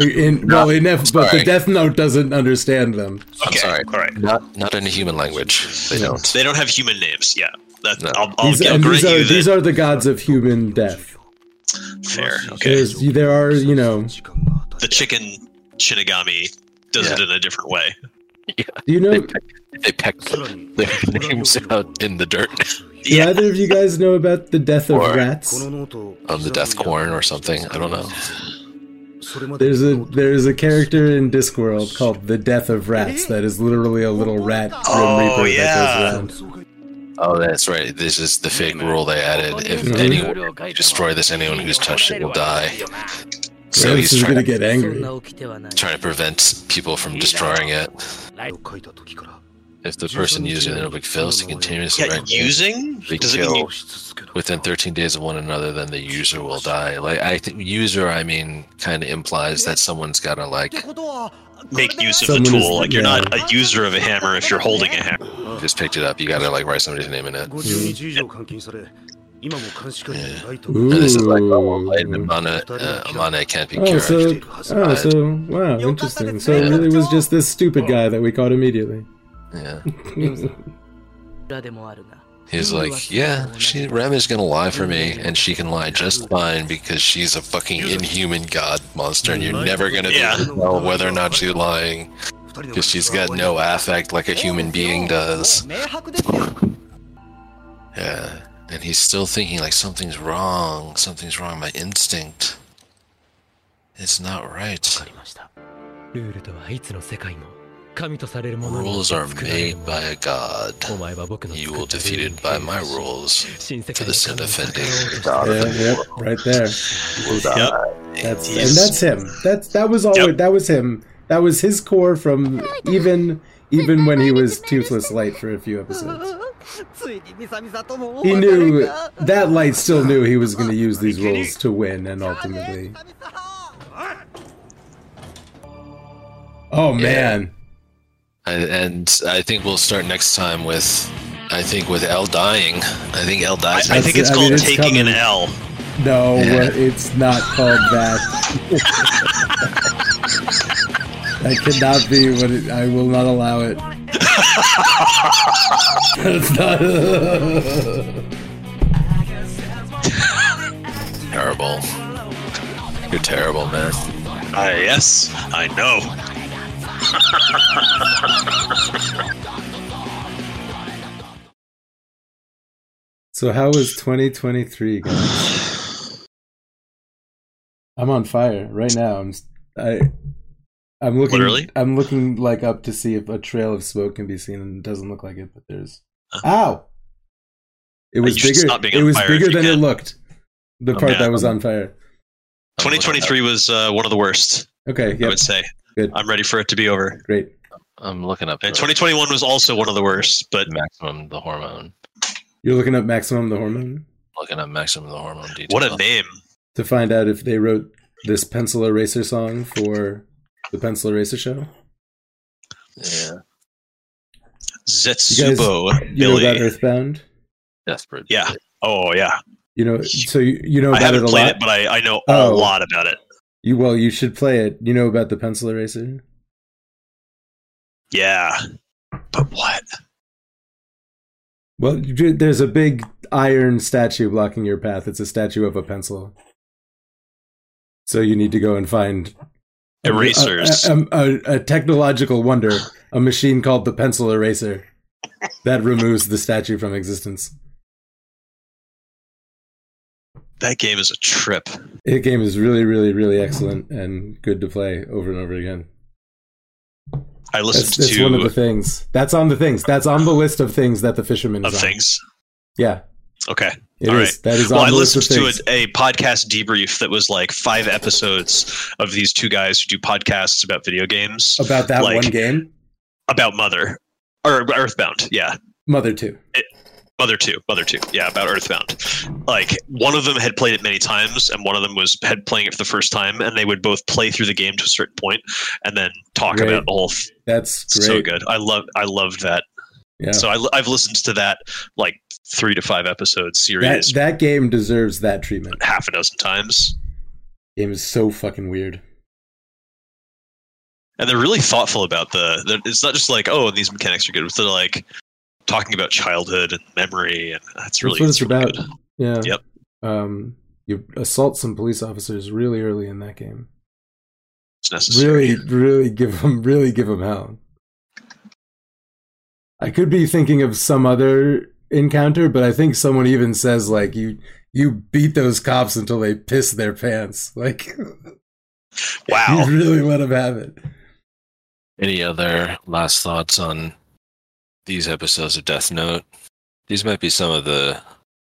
in, well, in F, but the Death Note doesn't understand them. I'm Okay, sorry, all right. not not in a human language. They Yeah. don't. They don't have human names. Yeah, that No. I'll, I'll, These, I'll grant these are you these are the gods of human death. Fair. Okay. There's, there are, you know, The chicken Shinigami does it in a different way. do you know? They peck, they peck their names out in the dirt Do either of you guys know about the death of Or- rats? on the death corn or something. I don't know. There's a there's a character in Discworld called the Death of Rats that is literally a little rat Grim Oh, Reaper yeah. that goes around. Oh, that's right. This is the fake rule they added. If Mhm. anyone destroy this, anyone who's touched it will die. So Rats he's trying gonna to, get angry. trying to prevent people from destroying it. If the person using anaerobic fails to continuously yeah, using be killed within 13 days of one another, then the user will die. Like I think user, I mean, kind of implies that someone's got to like make use of Someone the tool. Is, like you're yeah. not a user of a hammer if you're holding a hammer. You just picked it up. You got to like write somebody's name in it. And this is like oh, Amane, uh, can't be. Oh, so, oh, so wow, interesting. So it it was just this stupid guy that we caught immediately. Yeah. He's like, yeah, she Rem is gonna lie for me, and she can lie just fine because she's a fucking inhuman god monster, and you're never gonna yeah. know whether or not she's lying because she's got no affect like a human being does. yeah, and he's still thinking like something's wrong, something's wrong. My instinct, it's not right. Rules are made by a god. You will defeated by my rules for the sin of offending right there. Yep. That's, and that's him. That's that was all. Yep. That was him. That was his core from even even when he was Toothless Light for a few episodes. He knew that Light still knew he was going to use these rules to win, and ultimately. Oh man. Yeah and I think we'll start next time with, I think with L dying. I think L dies. I, I think it's I mean, called it's taking an. L. No, Yeah. it's not called that. that cannot be what it, I will not allow it. That's not. terrible. You're terrible, man. Ah, yes, I know. So how was 2023, guys? I'm on fire right now. I'm I I'm looking Literally? I'm looking like up to see if a trail of smoke can be seen and it doesn't look like it, but there's Ow. It was bigger. It was bigger than it looked. The Oh, part yeah. that was on fire. 2023 was uh, one of the worst. Okay, I would say. Good. I'm ready for it to be over. Great. I'm looking up And the 2021 was also one of the worst, but maximum the hormone. You're looking up Maximum the Hormone Looking up maximum the hormone detail. what a name. to find out if they wrote this Pencil Eraser song for the Pencil Eraser show. Yeah, Zetsubo You know about Billy. Earthbound? desperate. Yeah. Oh, yeah. You know, so you, you know I about it haven't a played lot. it, but I, I know Oh. a lot about it. You well, you should play it. You know about the Pencil Eraser? Yeah. But what? Well, there's a big iron statue blocking your path. It's a statue of a pencil. So you need to go and find Erasers. A, a- a- a technological wonder, a machine called the pencil eraser that removes the statue from existence. That game is a trip. The game is really, really, really excellent and good to play over and over again. I listened That's, that's to one of the things. That's on the things. That's on the list of things that the fisherman of is on. things. Yeah, Okay. it is. All right. That is Well, on I the list of listened to a, a podcast debrief that was like five episodes of these two guys who do podcasts about video games about that like- one game, about Mother or Earthbound. Yeah. Mother Two. Mother 2, Mother 2. Yeah, about Earthbound. Like one of them had played it many times and one of them was had playing it for the first time and they would both play through the game to a certain point and then talk Great. about the whole f- That's great. so good. I love I loved that. Yeah. So I, I've listened to that like 3 to 5 episodes that series that game deserves that treatment. half a dozen times. Game is so fucking weird. And they're really thoughtful about the, the it's not just like oh these mechanics are good, but they're like talking about childhood and memory and that's really, That's what it's really about. good. Yeah. Yep. Um, you assault some police officers really early in that game. It's necessary. Really, really give them, really give them hell. I could be thinking of some other encounter, but I think someone even says like you you beat those cops until they piss their pants. Like Wow. you really let them have it. Any other last thoughts on these episodes of Death Note? These might be some of the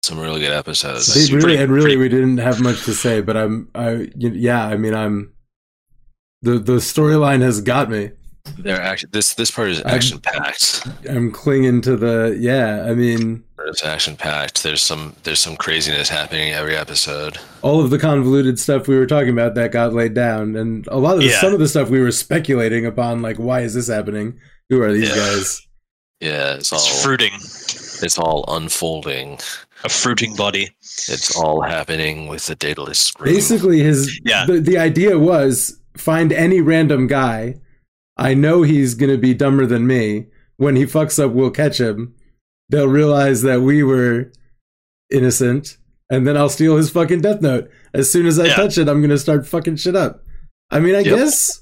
some really good episodes. They really pretty- and really pretty- we didn't have much to say, but I'm I yeah, I mean I'm the the storyline has got me. They're actually this this part is I'm- action packed. I'm clinging to the yeah, I mean It's action packed. There's some there's some craziness happening every episode. all of the convoluted stuff we were talking about that got laid down and a lot of the, Yeah. some of the stuff we were speculating upon like why is this happening? Who are these Yeah. guys? Yeah, it's all fruiting. it's all unfolding. A fruiting body. It's all happening with the dataless screen. Basically his Yeah. the, the idea was find any random guy. I know he's going to be dumber than me. When he fucks up, we'll catch him. They'll realize that we were innocent, and then I'll steal his fucking death note. As soon as I Yeah. touch it, I'm going to start fucking shit up. I mean, I Yep. guess.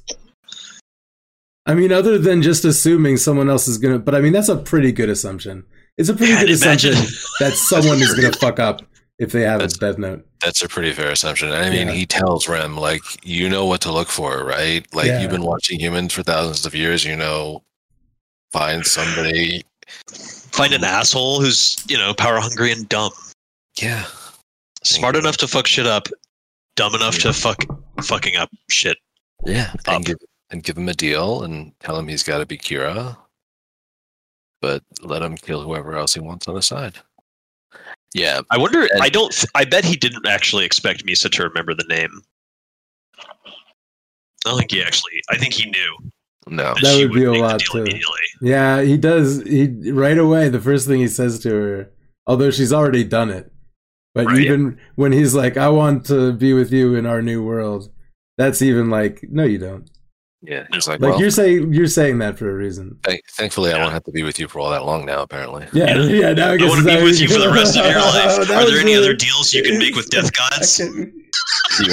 I mean, other than just assuming someone else is going to, but I mean, that's a pretty good assumption. It's a pretty Man, good assumption that someone is going to fuck up if they have his That's- death note. That's a pretty fair assumption. I mean, Yeah. he tells Rem like you know what to look for, right? Like Yeah. you've been watching humans for thousands of years. You know, find somebody. Find an asshole who's, you know, power hungry and dumb. Yeah, Smart enough to fuck shit up, dumb enough to fuck fucking up shit. yeah, Up. and give and give him a deal and tell him he's got to be Kira. but let him kill whoever else he wants on the side. Yeah, I wonder. And- I don't. I bet he didn't actually expect Misa to remember the name. I don't think he actually. I think he knew no. That she would be a lot, too. Yeah, he does. He right away. The first thing he says to her, although she's already done it, but Right. even when he's like, "I want to be with you in our new world," that's even like, "No, you don't." Yeah, he's like, Like well, you're saying, you're saying that for a reason. thank- thankfully, I won't have to be with you for all that long now. Apparently, Yeah, Yeah. yeah. now I I guess want to that be with you for the rest of your life. That Are there any really- other deals you can make with death gods?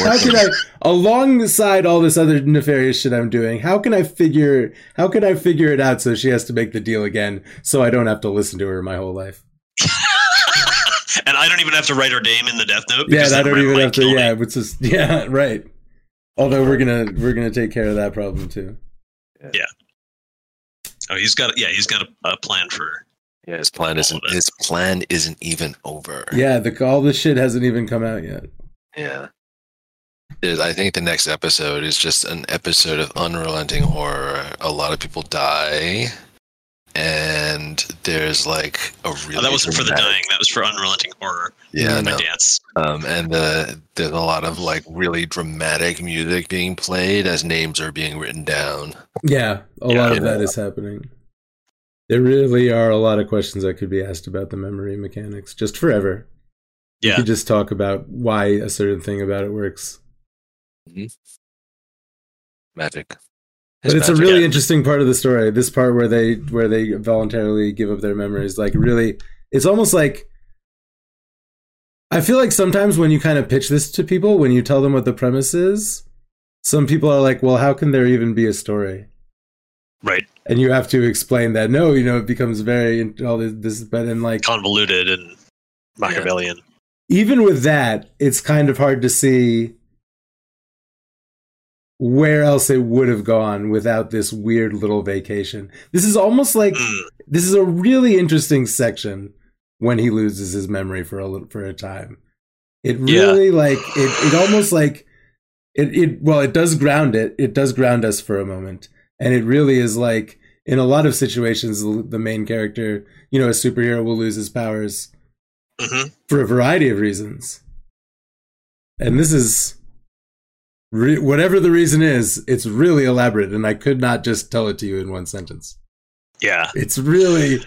How can I, alongside all this other nefarious shit I'm doing, how can I figure, how can I figure it out so she has to make the deal again, so I don't have to listen to her my whole life? and I don't even have to write her name in the death note. Yeah, because and I don't even have to. me. Yeah, it's just yeah, right. Although we're gonna we're gonna take care of that problem too. Yeah. Oh, he's got. Yeah, he's got a, a plan for. yeah, his plan isn't his plan isn't even over. Yeah, the all this shit hasn't even come out yet. Yeah. There's- I think the next episode is just an episode of unrelenting horror. A lot of people die, and there's like a really. Oh, that wasn't for the dying. That was for unrelenting horror. Yeah, my no. dance. Um, and the, there's a lot of like really dramatic music being played as names are being written down. Yeah, a Yeah. lot of that is happening. There really are a lot of questions that could be asked about the memory mechanics just forever. You Yeah, could just talk about why a certain thing about it works. Magic. But it's a really yeah. interesting part of the story. This part where they where they voluntarily give up their memories, like really, it's almost like. I feel like sometimes when you kind of pitch this to people, when you tell them what the premise is, some people are like, "Well, how can there even be a story?" right. And you have to explain that. No, you know, it becomes very all this, this but then like Convoluted and Machiavellian. even with that, it's kind of hard to see where else it would have gone without this weird little vacation. This is almost like Mm, this is a really interesting section when he loses his memory for a little, for a time. It Yeah. really like it. It almost like it. It well, it does ground it. It does ground us for a moment, and it really is like in a lot of situations, the main character, you know, a superhero will lose his powers mhm. for a variety of reasons. And this is re- whatever the reason is, it's really elaborate, and I could not just tell it to you in one sentence. Yeah, It's really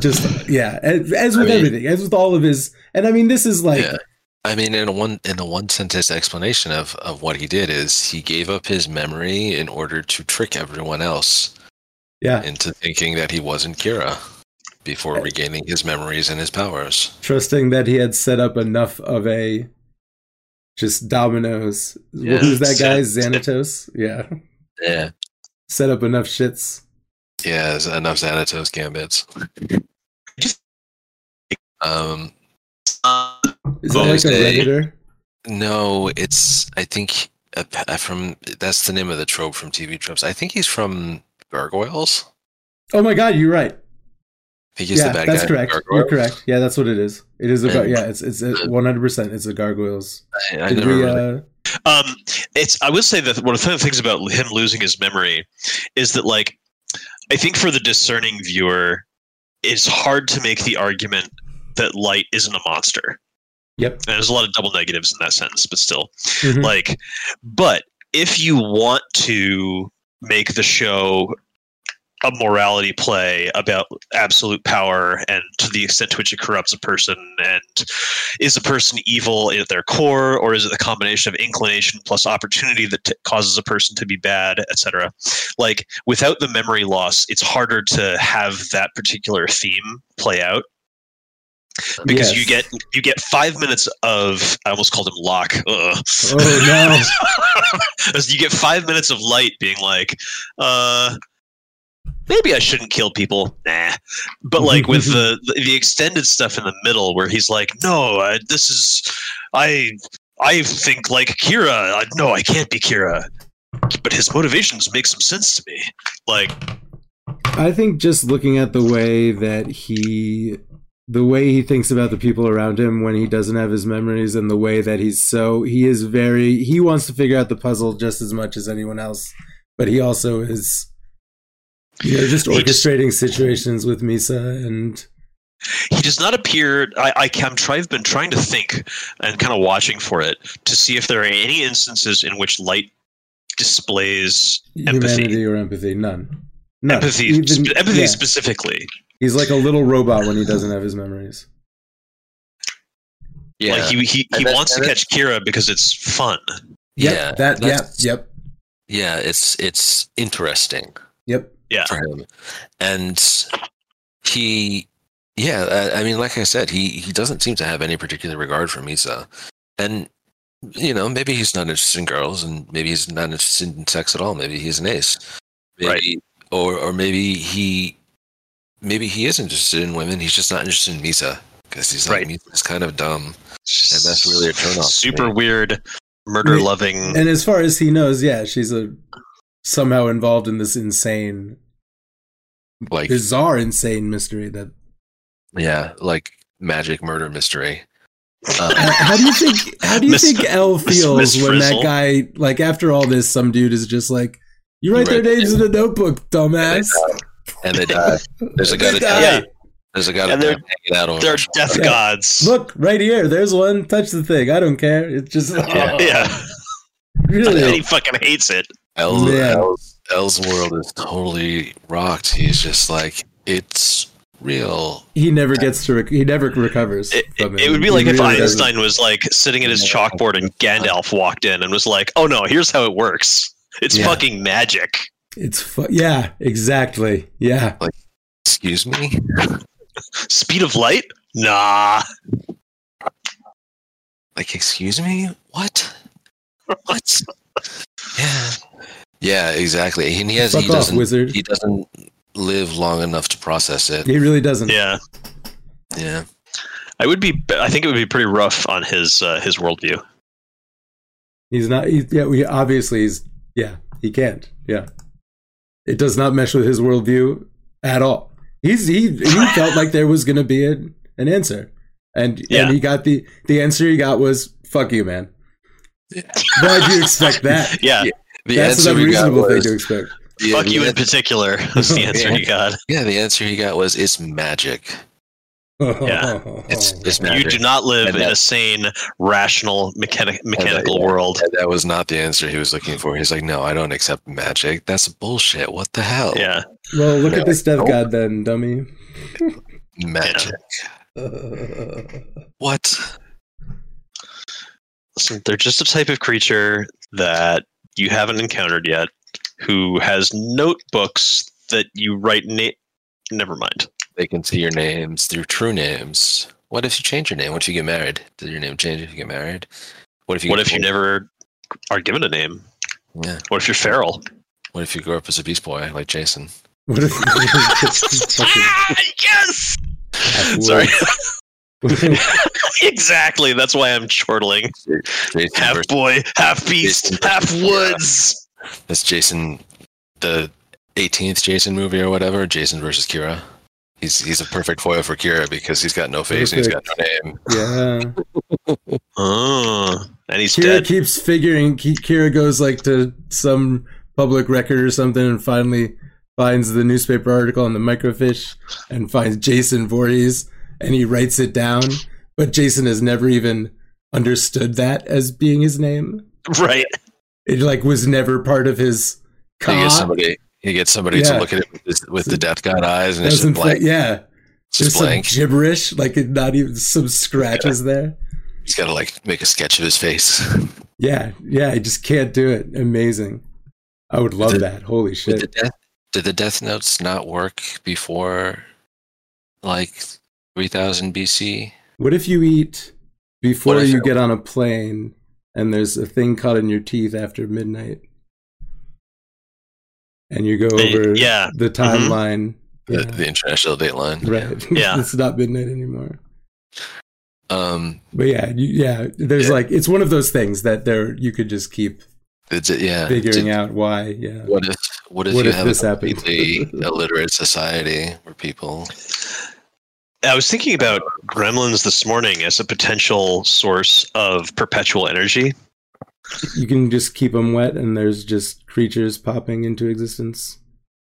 just yeah, as, as with I mean- everything, as with all of his. And I mean, this is like yeah. I mean, in a one in a one sentence explanation of of what he did is he gave up his memory in order to trick everyone else yeah, into thinking that he wasn't Kira before eh. regaining his memories and his powers. trusting that he had set up enough of a just dominoes. Yeah. Who's that guy? Set- Xanatos. Yeah, Yeah. set up enough shits. Yeah, enough Xanatos gambits. Um, Is that like a say- redditor? no, it's I think uh, from that's the name of the trope from TV tropes. I think he's from Gargoyles. Oh my god, you're right. I think he's yeah, the bad that's guy. from correct. Gargoyles. You're correct. Yeah, that's what it is. It is about yeah. It's it's one hundred percent. It's the gargoyles. I, I never we, really- uh, Um, it's. I would say that one of the things about him losing his memory is that, like, I think for the discerning viewer, it's hard to make the argument that light isn't a monster. Yep. And there's a lot of double negatives in that sentence, but still, mhm. like, but if you want to make the show a morality play about absolute power and to the extent to which it corrupts a person and is a person evil at their core or is it the combination of inclination plus opportunity that t- causes a person to be bad etc like without the memory loss it's harder to have that particular theme play out because Yes. you get you get five minutes of I almost called him Locke. Ugh. Oh no. You get five minutes of light being like, uh, maybe I shouldn't kill people. Nah. But like with the, the extended stuff in the middle where he's like, no, I, this is I I think like Kira. I, no, I can't be Kira. But his motivations make some sense to me. Like, I think just looking at the way that he the way he thinks about the people around him when he doesn't have his memories and the way that he's so he is very he wants to figure out the puzzle just as much as anyone else but he also is You know, just He just- orchestrating situations with Misa and he does not appear I, I am try, I've been trying to think and kind of watching for it to see if there are any instances in which light displays empathy humanity or empathy. None. None. empathy Even- sp- empathy yeah. specifically He's like a little robot when he doesn't have his memories. Yeah, like he he, he that- wants to catch kira because it's fun Yep, yeah, That. yeah, Yep. yeah. It's it's interesting. Yep. Yeah for him. And he, yeah, I, I mean, like I said, he he doesn't seem to have any particular regard for Misa, and you know, maybe he's not interested in girls, and maybe he's not interested in sex at all. Maybe he's an ace, maybe, Right. Or or maybe he, maybe he is interested in women. He's just not interested in Misa because he's like Right. Misa's kind of dumb. And that's really a turnoff to super weird murder loving And as far as he knows, yeah, she's a somehow involved in this insane, Like bizarre, insane mystery that yeah, like magic murder mystery. How- Um, how do you think? How do you Miss- think L Miss- feels Miss when that guy, like, after all this, some dude is just like, "You write their names in a notebook, dumbass." and they die. There's a guy They that die. Yeah. There's a guy And they're- hanging out they're death Yeah. gods Look right here. There's one. Touch the thing. I don't care. It's just yeah, yeah. really. and he fucking hates it L's, Man. L's, L's world is totally rocked. He's just like, it's real. He never gets to. Rec- he never recovers. It, from it, it would be like He if really doesn't. Einstein was like sitting at his chalkboard and Gandalf walked in and was like, "Oh no, here's how it works. It's Yeah. fucking magic." It's fu- yeah, exactly. Yeah, Like, Excuse me? Speed of light? Nah. Like, excuse me? What? What? yeah. Yeah, exactly. And he has fuck he off, doesn't wizard. he doesn't live long enough to process it. He really doesn't. Yeah, Yeah. I would be. I think it would be pretty rough on his uh, his worldview. He's not. He, yeah, we obviously he's. Yeah, he can't. Yeah, it does not mesh with his worldview at all. He's he he felt like there was going to be a, an answer, and Yeah. and he got the the answer he got was "fuck you, man." Why'd you expect that? Yeah, The That's an answer we got unreasonable thing to expect. yeah, fuck the you in particular. Was the answer he got. Yeah, the answer he got was it's magic. Yeah. It's it's You do not live And in a sane, rational, mechanic, mechanical yeah. world. That was not the answer he was looking for. He's like, no, I don't accept magic. That's bullshit. What the hell? Yeah, Well, look at this death Nope. god then, dummy. Magic. What? Listen, they're just a type of creature that you haven't encountered yet, who has notebooks that you write. Na- Never mind. They can see your names through true names. What if you change your name? What if you get married? Does your name change if you get married? What if you What if you pulled- never are given a name? Yeah. What if you're feral? What if you grow up as a beast boy like Jason? What if ah, yes. Sorry. exactly. That's why I'm chortling. Jason Half versus, boy, half beast, Jason half versus- woods. that's Jason, the 18th Jason movie or whatever. Jason versus Kira. He's he's a perfect foil for Kira because he's got no face and he's got no name. yeah. Oh, and he's Kira dead. keeps figuring. Kira goes like to some public record or something, and finally finds the newspaper article on the microfiche, and finds Jason Voorhees, and he writes it down. But Jason has never even understood that as being his name. Right. It like was never part of his. He gets Ca- somebody. He gets somebody Yeah. to look at it with, his, with the death god eyes, and it's just blank. fit- yeah, It's there's just some gibberish, like not even some scratches there. He's got to like make a sketch of his face. Yeah, yeah, I just can't do it. Amazing. I would love Did- that. Holy shit. the death did the death notes not work before like 3000 BC? What if you eat before you get on a plane and there's a thing caught in your teeth after midnight? And you go They- over yeah. the timeline. The, Yeah, the international date line. right. Yeah. it's not midnight anymore. Um But yeah, you, yeah, there's Yeah. like it's one of those things that there you could just keep it's, yeah. figuring did- out why. Yeah. What if what if What you if have this a happened? completely illiterate society where people I was thinking about gremlins this morning as a potential source of perpetual energy. You can just keep them wet and there's just creatures popping into existence.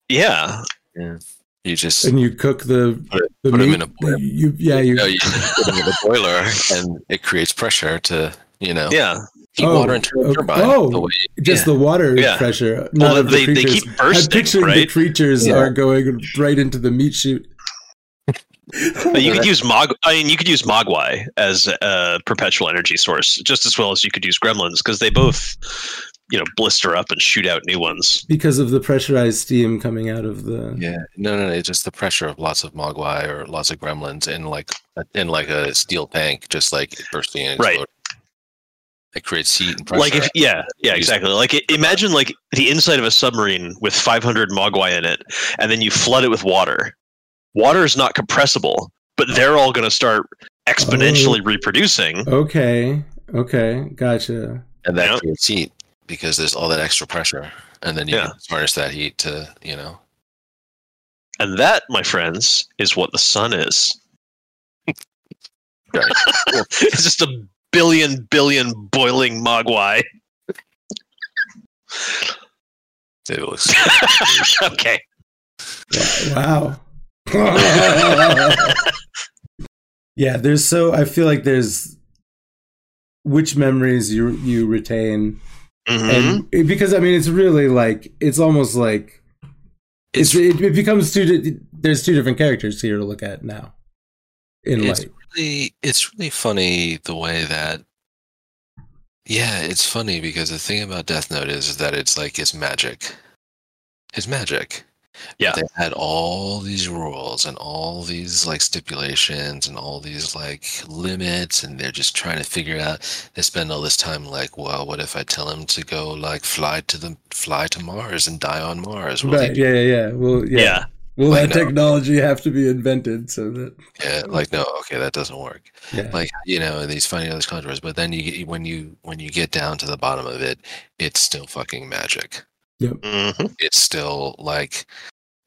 Yeah, Yeah. You just and you cook the put, the put them meat. in a boiler. You yeah you. No, you put them in the boiler, and it creates pressure to you know Yeah. heat Oh, water into a okay. turbine. Oh, the way, Just yeah. the water Yeah. pressure. Well, not of the they- they creatures. keep I'm bursting, picturing the creatures Yeah. are going right into the meat chute. But you could use Mog. I mean, you could use Mogwai as a perpetual energy source just as well as you could use Gremlins because they both, you know, blister up and shoot out new ones. because of the pressurized steam coming out of the. Yeah, no, no, no. It's just the pressure of lots of mogwai or lots of gremlins in like in like a steel tank, just like bursting and Right. It creates heat and pressure. Like if yeah, yeah, exactly. Like i- imagine like the inside of a submarine with 500 Mogwai in it, and then you flood it with water. Water is not compressible, but they're all going to start exponentially oh. reproducing. Okay. Okay. Gotcha. and that Yeah. creates heat because there's all that extra pressure, and then you Yeah. can harness that heat to you know. And that, my friends, is what the sun is. it's just a billion billion boiling Mogwai. It was okay. Wow. Yeah, there's so I feel like there's which memories you you retain Mhm. and because I mean it's really like it's almost like it's, it, it becomes two there's two different characters here to look at now in it's light. really it's really funny the way that yeah it's funny because the thing about death note is, that it's like it's magic it's magic Yeah. they had all these rules and all these like stipulations and all these like limits and they're just trying to figure it out they spend all this time like well what if i tell him to go like fly to the fly to mars and die on mars Will he Right, yeah, yeah, yeah. Well, yeah. Yeah. Will I that know. technology have to be invented so that Yeah, like no, okay, that doesn't work. Yeah. Like you know, these funny other contours, but then you when you when you get down to the bottom of it, it's still fucking magic. Mhm. It's still like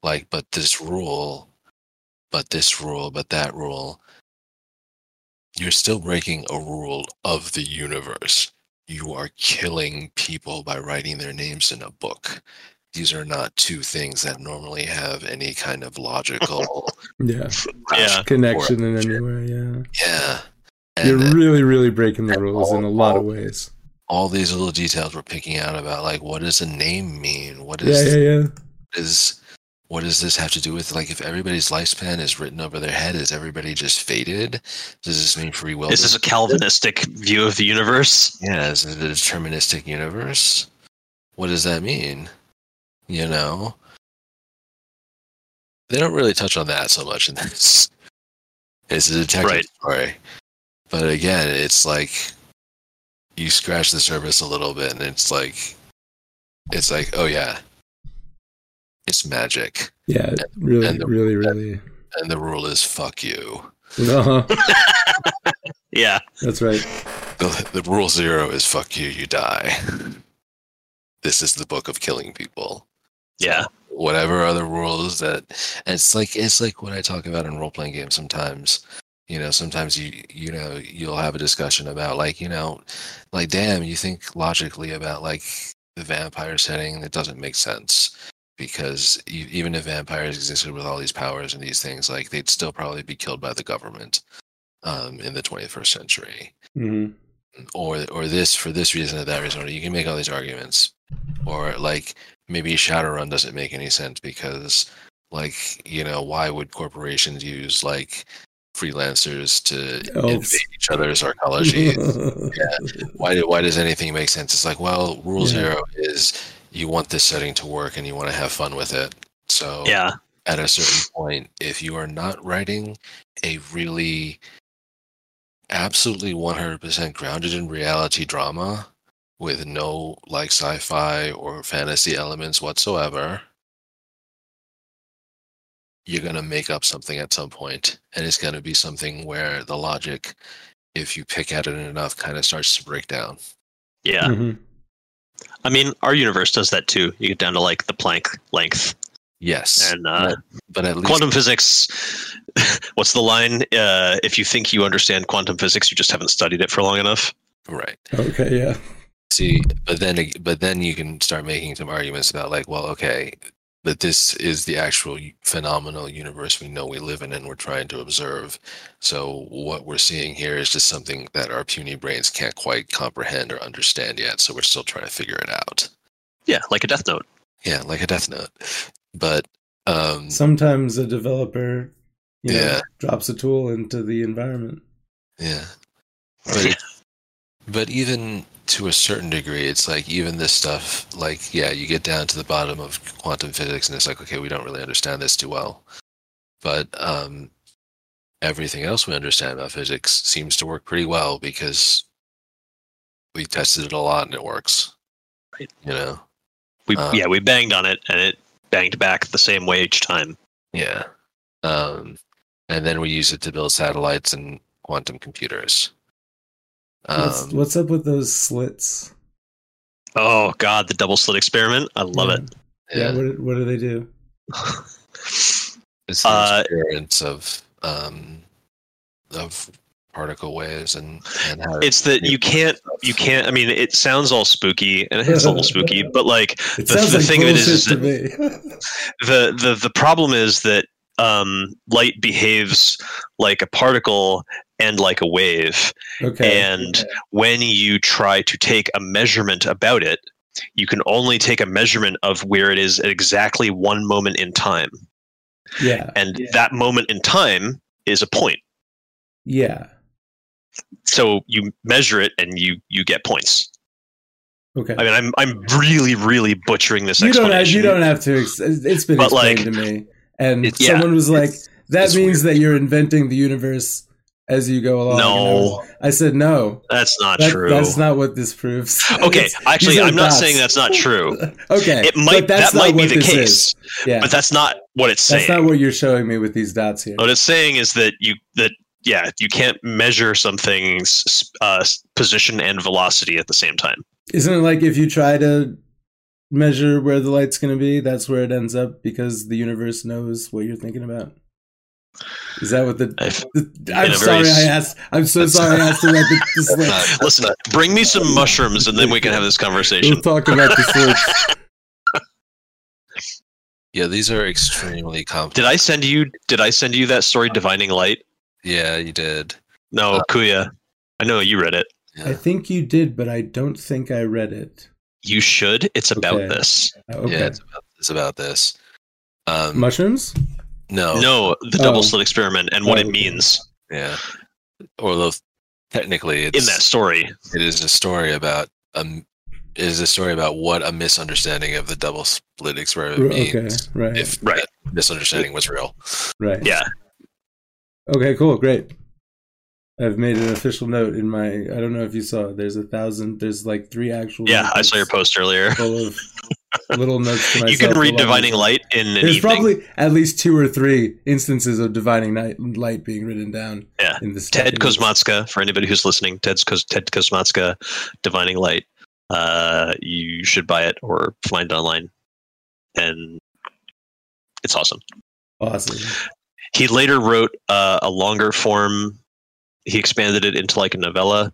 like, but this rule, but this rule, but that rule. You're still breaking a rule of the universe. You are killing people by writing their names in a book. These are not two things that normally have any kind of logical yeah Yeah. connection in any way. Yeah, Yeah. you're then really, really breaking the and rules in a all- lot of ways. All these little details we're picking out about like what does a name mean? What is Yeah, is yeah, yeah. is what does this have to do with like if everybody's lifespan is written over their head, is everybody just fated? Does this mean free will? Is this a Calvinistic view of the universe? yeah, is it a deterministic universe? What does that mean? You know? They don't really touch on that so much in this. It's a detective Right. story. But again, it's like you scratch the surface a little bit and it's like it's like, oh yeah. It's magic. Yeah, really, and the- really, really. And the rule is fuck you. Uh-huh. Yeah. That's right. The, the rule zero is fuck you, you die. This is the book of killing people. Yeah. whatever other rules that and it's like it's like what I talk about in role playing games sometimes. You know, sometimes you you know, you'll have a discussion about like, you know, like damn, you think logically about like the vampire setting that doesn't make sense. Because even if vampires existed with all these powers and these things like they'd still probably be killed by the government um, in the 21st century. Hmm or or this for this reason or that reason. Or you can make all these arguments, or like maybe Shadowrun doesn't make any sense because, like, you know, why would corporations use like freelancers to Elves. invade each other's arcology? yeah. Why do, why does anything make sense? It's like, well, rule Yeah. zero is you want this setting to work and you want to have fun with it. So Yeah. at a certain point, if you are not writing a really absolutely 100% grounded in reality drama with no like sci-fi or fantasy elements whatsoever you're going to make up something at some point and it's going to be something where the logic if you pick at it enough kind of starts to break down Yeah. Mhm. I mean, our universe does that too. You get down to like the Planck length, yes and uh, but, but at least quantum physics. What's the line? Uh, if you think you understand quantum physics, you just haven't studied it for long enough. right Okay, yeah. See, but then but then you can start making some arguments about like, well, okay, But this is the actual phenomenal universe we know we live in and we're trying to observe. So what we're seeing here is just something that our puny brains can't quite comprehend or understand yet. So we're still trying to figure it out. Yeah, like a Death Note. Yeah, like a Death Note. But um, Sometimes a developer, you know, Yeah. drops a tool into the environment. Yeah. But it, but even to a certain degree, it's like even this stuff, like yeah, you get down to the bottom of quantum physics, and it's like okay, we don't really understand this too well. But um, everything else we understand about physics seems to work pretty well because we tested it a lot and it works. Right. You know. We Uh, yeah, we banged on it and it banged back the same way each time. Yeah. Um, and then we use it to build satellites and quantum computers. What's, Um, what's up with those slits? Oh god, the double slit experiment. I love yeah. it. Yeah, what, what do they do? It's the Uh, experience of um, of particle waves and and how It's that you can't you can't I mean it sounds all spooky and it's a little spooky, but like It the, the like thing of it is, is that the, the the problem is that um, light behaves like a particle and like a wave. okay. And when you try to take a measurement about it, you can only take a measurement of where it is at exactly one moment in time. yeah. And that moment in time is a point. Yeah. So you measure it and you you get points. Okay. I mean, I'm I'm really really butchering this you don't have, explanation. you don't have to. Ex- it's been But, explained like, to me, and it- yeah. someone was like, "That means weird. that you're inventing the universe as you go along." I No. I said no. That's not That- true. That's not what this proves. okay, actually, I'm not saying that's not true. okay, It might that might be the case, is. Yeah, but that's not what it's saying. that's not what you're showing me with these dots here. What it's saying is that you that yeah you can't measure something's uh, position and velocity at the same time. Isn't it like if you try to measure where the light's going to be, that's where it ends up because the universe knows what you're thinking about? Is that what the? I've, I'm sorry, very s- I asked. I'm so sorry, I asked about the, the slits. not- Listen, bring me some mushrooms and then we can have this conversation. We'll talk about the slits. yeah, these are extremely complex. Did I send you? Did I send you that story, Divining Light? Yeah, you did. No, Uh, Kuya. I know you read it. Yeah. I think you did, but I don't think I read it. You should. It's about Okay. this. Okay. Yeah, it's about, it's about this. Um, Mushrooms? No, no, the double Oh. slit experiment and what Oh, it okay. means yeah. Although technically, it's, in that story. it is a story about um, it is a story about what a misunderstanding of the double split experiment Okay, means. right, If Right. that misunderstanding was real. right. Yeah. Okay, cool, great. I've made an official note in my. I don't know if you saw. There's a thousand. There's like three actual. Yeah, I saw your post earlier. Full of little notes to myself. You can read Divining Light in an There's evening. probably at least two or three instances of divining night, light being written down. Yeah. in this Ted. Kosmatka, for anybody who's listening, Ted's Ted Kosmatka, Divining Light. Uh, you should buy it or find it online, and it's awesome. Awesome. He later wrote uh, a longer form. He expanded it into like a novella.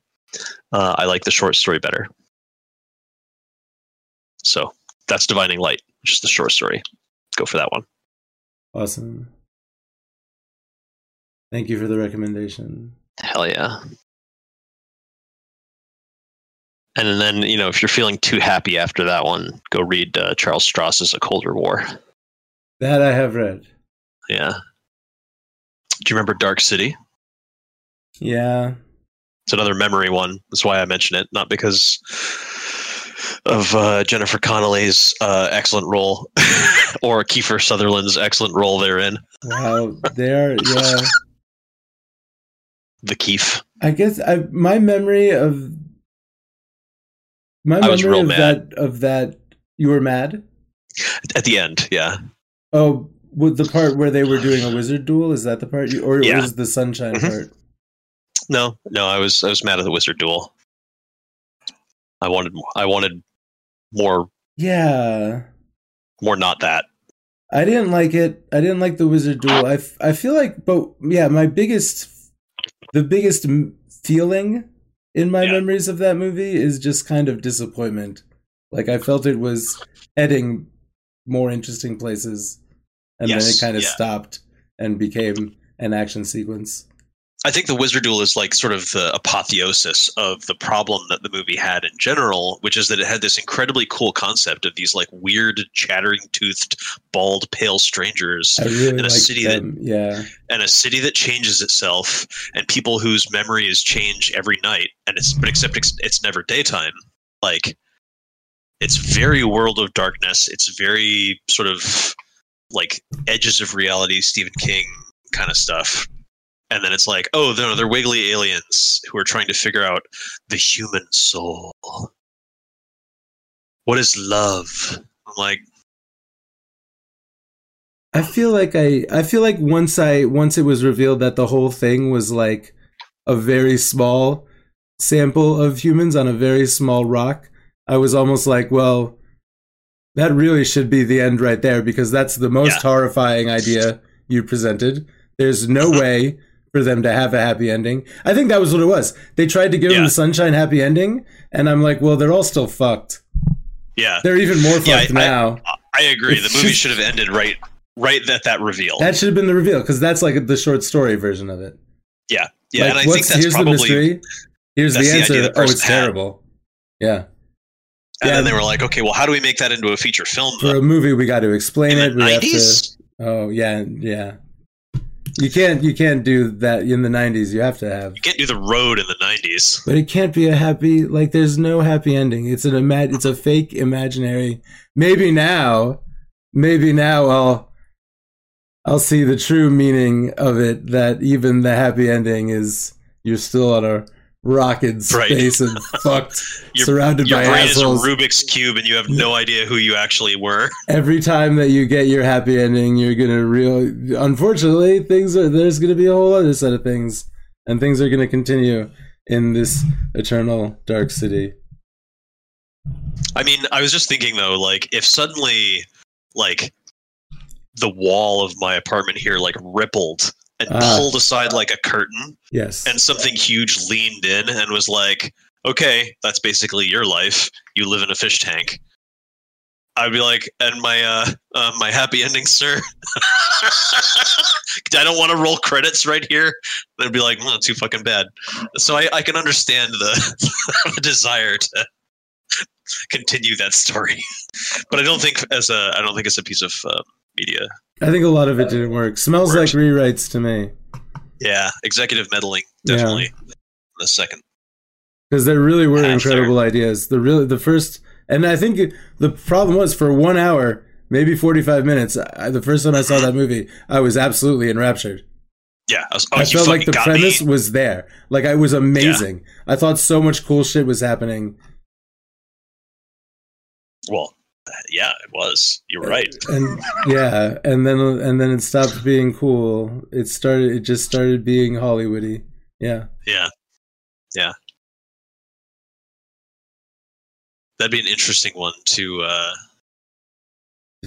Uh, I like the short story better. So that's Divining Light, which is the short story. Go for that one. Awesome. Thank you for the recommendation. Hell yeah. And then, you know, if you're feeling too happy after that one, go read uh, Charles Stross's A Colder War. That I have read. Yeah. Do you remember Dark City? Yeah. It's another memory one. That's why I mention it, not because of uh, Jennifer Connelly's uh, excellent role or Kiefer Sutherland's excellent role therein. Wow. They are. Yeah. The Keef. I guess I my memory of my memory of mad. that of that you were mad. At the end, yeah. Oh, with the part where they were doing a wizard duel is that the part you or Yeah. was the sunshine Mhm. part? No, no, I was I was mad at the Wizard Duel. I wanted I wanted more Yeah. more not that. I didn't like it. I didn't like the wizard duel. I, f- I feel like, but yeah, my biggest, the biggest m- feeling in my Yeah. memories of that movie is just kind of disappointment. Like I felt it was heading more interesting places, and then it kind of yeah. stopped and became an action sequence. I think the Wizard Duel is like sort of the apotheosis of the problem that the movie had in general, which is that it had this incredibly cool concept of these like weird, chattering toothed, bald, pale strangers really in a city that. Yeah, and a city that changes itself and people whose memories change every night and it's but except it's, it's never daytime. Like it's very world of darkness. It's very sort of like edges of reality stephen king kind of stuff and then it's like oh no they're wiggly aliens who are trying to figure out the human soul what is love i'm like I feel like I I feel like once I once it was revealed that the whole thing was like a very small sample of humans on a very small rock, I was almost like, well, that really should be the end right there because that's the most Yeah. horrifying idea you presented. There's no way for them to have a happy ending. I think that was what it was. They tried to give them Yeah. the sunshine happy ending, and I'm like, well, they're all still fucked. yeah They're even more fucked Yeah, I- now. i agree It's the movie just- should have ended right right at that reveal that should have been the reveal because that's like the short story version of it. Yeah, yeah, Like, and I what's- think that's here's probably. the mystery. Here's the answer. the oh, it's had. terrible. Yeah. And Yeah. then they were like, okay, well, how do we make that into a feature film? For though? a movie, we got to explain In it. We have to. Oh yeah, yeah. You can't. You can't do that in the '90s. You have to have. You can't do the road in the '90s. But it can't be a happy. Like, there's no happy ending. It's an ima- It's a fake imaginary. Maybe now. Maybe now I'll. I'll see the true meaning of it. That even the happy ending is you're still on a rock in Right. space and fucked, Your, surrounded your by brain assholes. is a Rubik's cube, and you have no idea who you actually were. every time that you get your happy ending, you're gonna real. Unfortunately, things are there's gonna be a whole other set of things, and things are gonna continue in this eternal dark city. I mean, I was just thinking though, like if suddenly, like the wall of my apartment here like rippled and Ah. pulled aside like a curtain, Yes, and something huge leaned in and was like, "Okay, that's basically your life. You live in a fish tank." I'd be like, "And my uh, uh my happy ending, sir." I don't want to roll credits right here. They'd be like, "Well, too fucking bad." So I, I can understand the, the desire to continue that story, but I don't think as a I don't think it's a piece of uh, media. I think a lot of it uh, didn't work. Smells like rewrites to me Yeah, executive meddling Yeah. definitely. The second. because there really were incredible ideas. The really the first, and I think the problem was for one hour, maybe forty five minutes. I, the first time I saw mm-hmm. that movie, I was absolutely enraptured. Yeah, I, was, oh, I felt like the premise me. was there. Like I was amazing. I thought so much cool shit was happening. Well, yeah, it was. You're right. And yeah, and then and then it stopped being cool. It started it just started being Hollywoody. Yeah. Yeah, yeah. That'd be an interesting one to. uh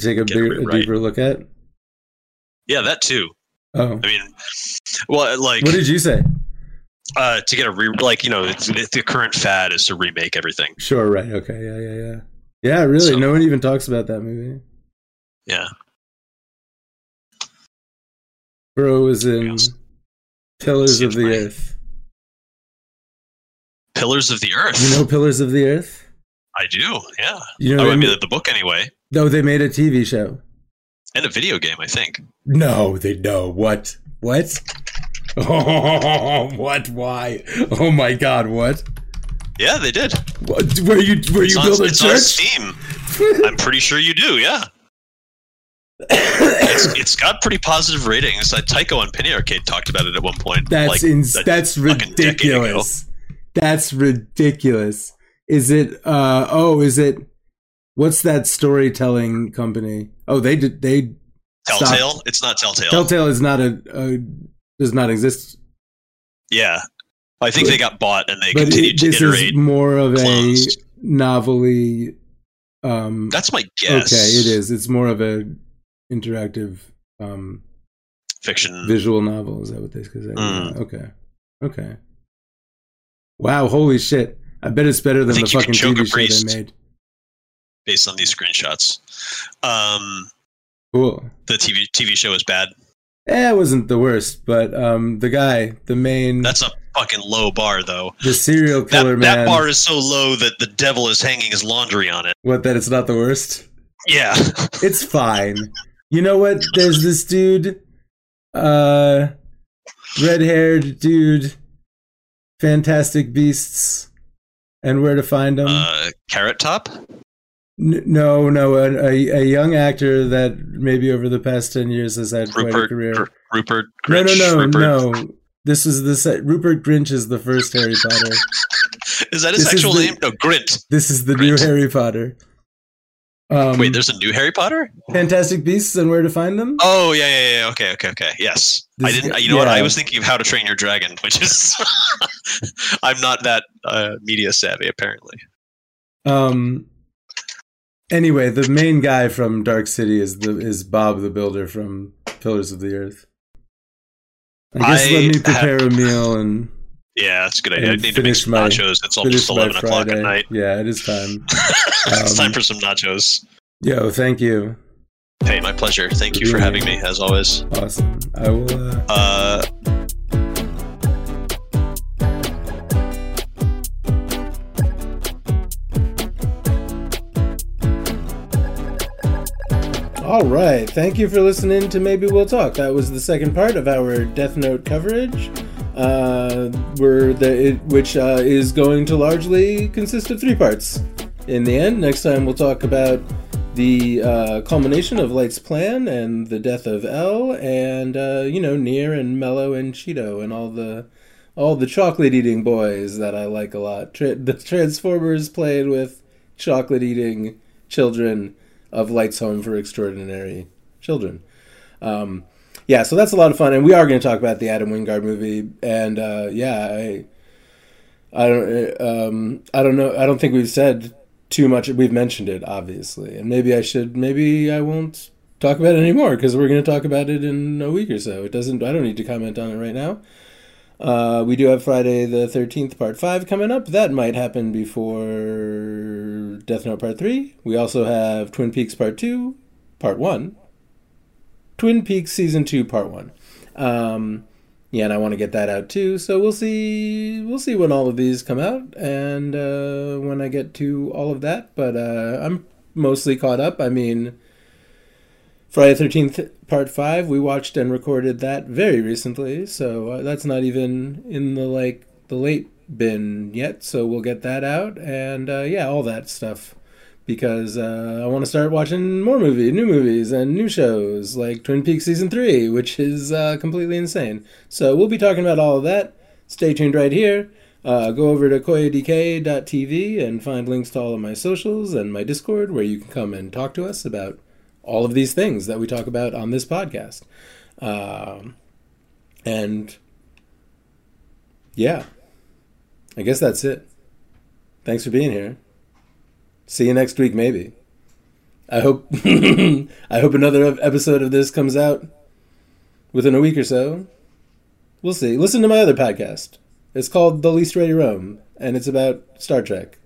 take a bigger a deeper look at. Yeah, that too. Oh. I mean, well, like What did you say? uh to get a re like you know it's, the current fad is to remake everything. Sure, right. Okay. Yeah, yeah, yeah. Yeah, really. So- no one even talks about that movie. Yeah. Bro was in Pillars of the my- Earth. Pillars of the Earth. You know Pillars of the Earth? I do. Yeah. You know oh, I mean the book anyway, No, they made a TV show. and a video game. I think. No, they know what? What? Oh, what? Why? Oh my God! What? Yeah, they did. What? Where you where It's you on, build a it's on church? Steam. I'm pretty sure you do. Yeah. it's, it's got pretty positive ratings. Uh, Tycho and Penny Arcade talked about it at one point. That's like, ins- that's fucking decade ago. ridiculous. That's ridiculous. Is it? Uh oh, is it? What's that storytelling company? Oh, they did. They Telltale. stopped. It's not Telltale. Telltale is not a, a does not exist. Yeah, I think But- they got bought and they but continued it, to this iterate. is more of clones. a novelty. Um, That's my guess. Okay, it is. It's more of a interactive um, fiction. visual novel. Is that what they say? Mm. Okay, okay. Wow, holy shit! I bet it's better than the fucking TV show they made. based on these screenshots. Um, Cool. the TV TV show is bad. Eh, it wasn't the worst, but um, the guy, the main, That's a fucking low bar, though. the serial killer that man. That bar is so low that the devil is hanging his laundry on it. what? That it's not the worst. Yeah. It's fine. You know what? There's this dude, uh, red-haired dude, Fantastic Beasts, and Where to Find Them. Uh, Carrot Top? N- no, no, a, a, a young actor that maybe over the past ten years has had quite a career. Gr- Rupert no, Grinch? no, no, Rupert. no. This is the se- Rupert Grinch is the first Harry Potter. Is that his This is actual the- name? No, Grint. This is the Grint. new Harry Potter. Um, Wait, there's a new Harry Potter? Fantastic Beasts and Where to Find Them. Oh yeah, yeah, yeah. Okay, okay, okay. Yes, I didn't. You know what? I was thinking of How to Train Your Dragon, which is I'm not that uh, media savvy apparently. Um. Anyway, the main guy from Dark City is the is Bob the Builder from Pillars of the Earth. I guess I let me have- prepare a meal and Yeah, that's a good idea. I need to make finish some my- nachos. It's almost eleven o'clock at night. Yeah, it is time. it's Um, time for some nachos. Yo, thank you. Hey, my pleasure. Thank you for having me, as always. Awesome. I will. Uh, Uh, All right. Thank you for listening to Maybe We'll Talk. That was the second part of our Death Note coverage, uh, where the, it, which uh, is going to largely consist of three parts. In the end, next time we'll talk about the uh, culmination of Light's plan and the death of L, and uh, you know Near and Mello and Cheeto and all the all the chocolate eating boys that I like a lot. Tra- the Transformers played with chocolate eating children of Lights Home for Extraordinary Children. Um, yeah, so that's a lot of fun, and we are going to talk about the Adam Wingard movie. And uh, yeah, I, I don't, um, I don't know. I don't think we've said too much. We've mentioned it, obviously, and maybe I should. Maybe I won't talk about it anymore because we're going to talk about it in a week or so. It doesn't. I don't need to comment on it right now. Uh, we do have Friday the 13th, part 5 coming up. That might happen before Death Note Part 3. We also have Twin Peaks Part 2, Part 1. Twin Peaks Season 2, Part 1. Um, yeah, and I want to get that out too. So we'll see. We'll see when all of these come out, and uh, when I get to all of that. But uh, I'm mostly caught up. I mean, Friday Thirteenth Part Five. We watched and recorded that very recently, so uh, that's not even in the like the late bin yet. So we'll get that out, and uh, yeah, all that stuff. Because uh, I want to start watching more movie, new movies, and new shows like Twin Peaks season three, which is uh, completely insane. So we'll be talking about all of that. Stay tuned right here. Uh, go over to cuyadk.tv and find links to all of my socials and my Discord, where you can come and talk to us about all of these things that we talk about on this podcast. Um, and yeah, I guess that's it. Thanks for being here. See you next week, maybe. I hope I hope another episode of this comes out within a week or so. We'll see. Listen to my other podcast. It's called The Least Ready Room, and it's about Star Trek.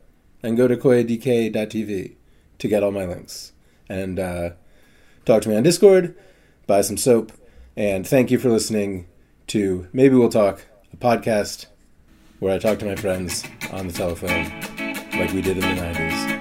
And go to cuyadk.tv to get all my links. And uh, talk to me on Discord, buy some soap, and thank you for listening to Maybe We'll Talk, a podcast where I talk to my friends on the telephone like we did in the 90s.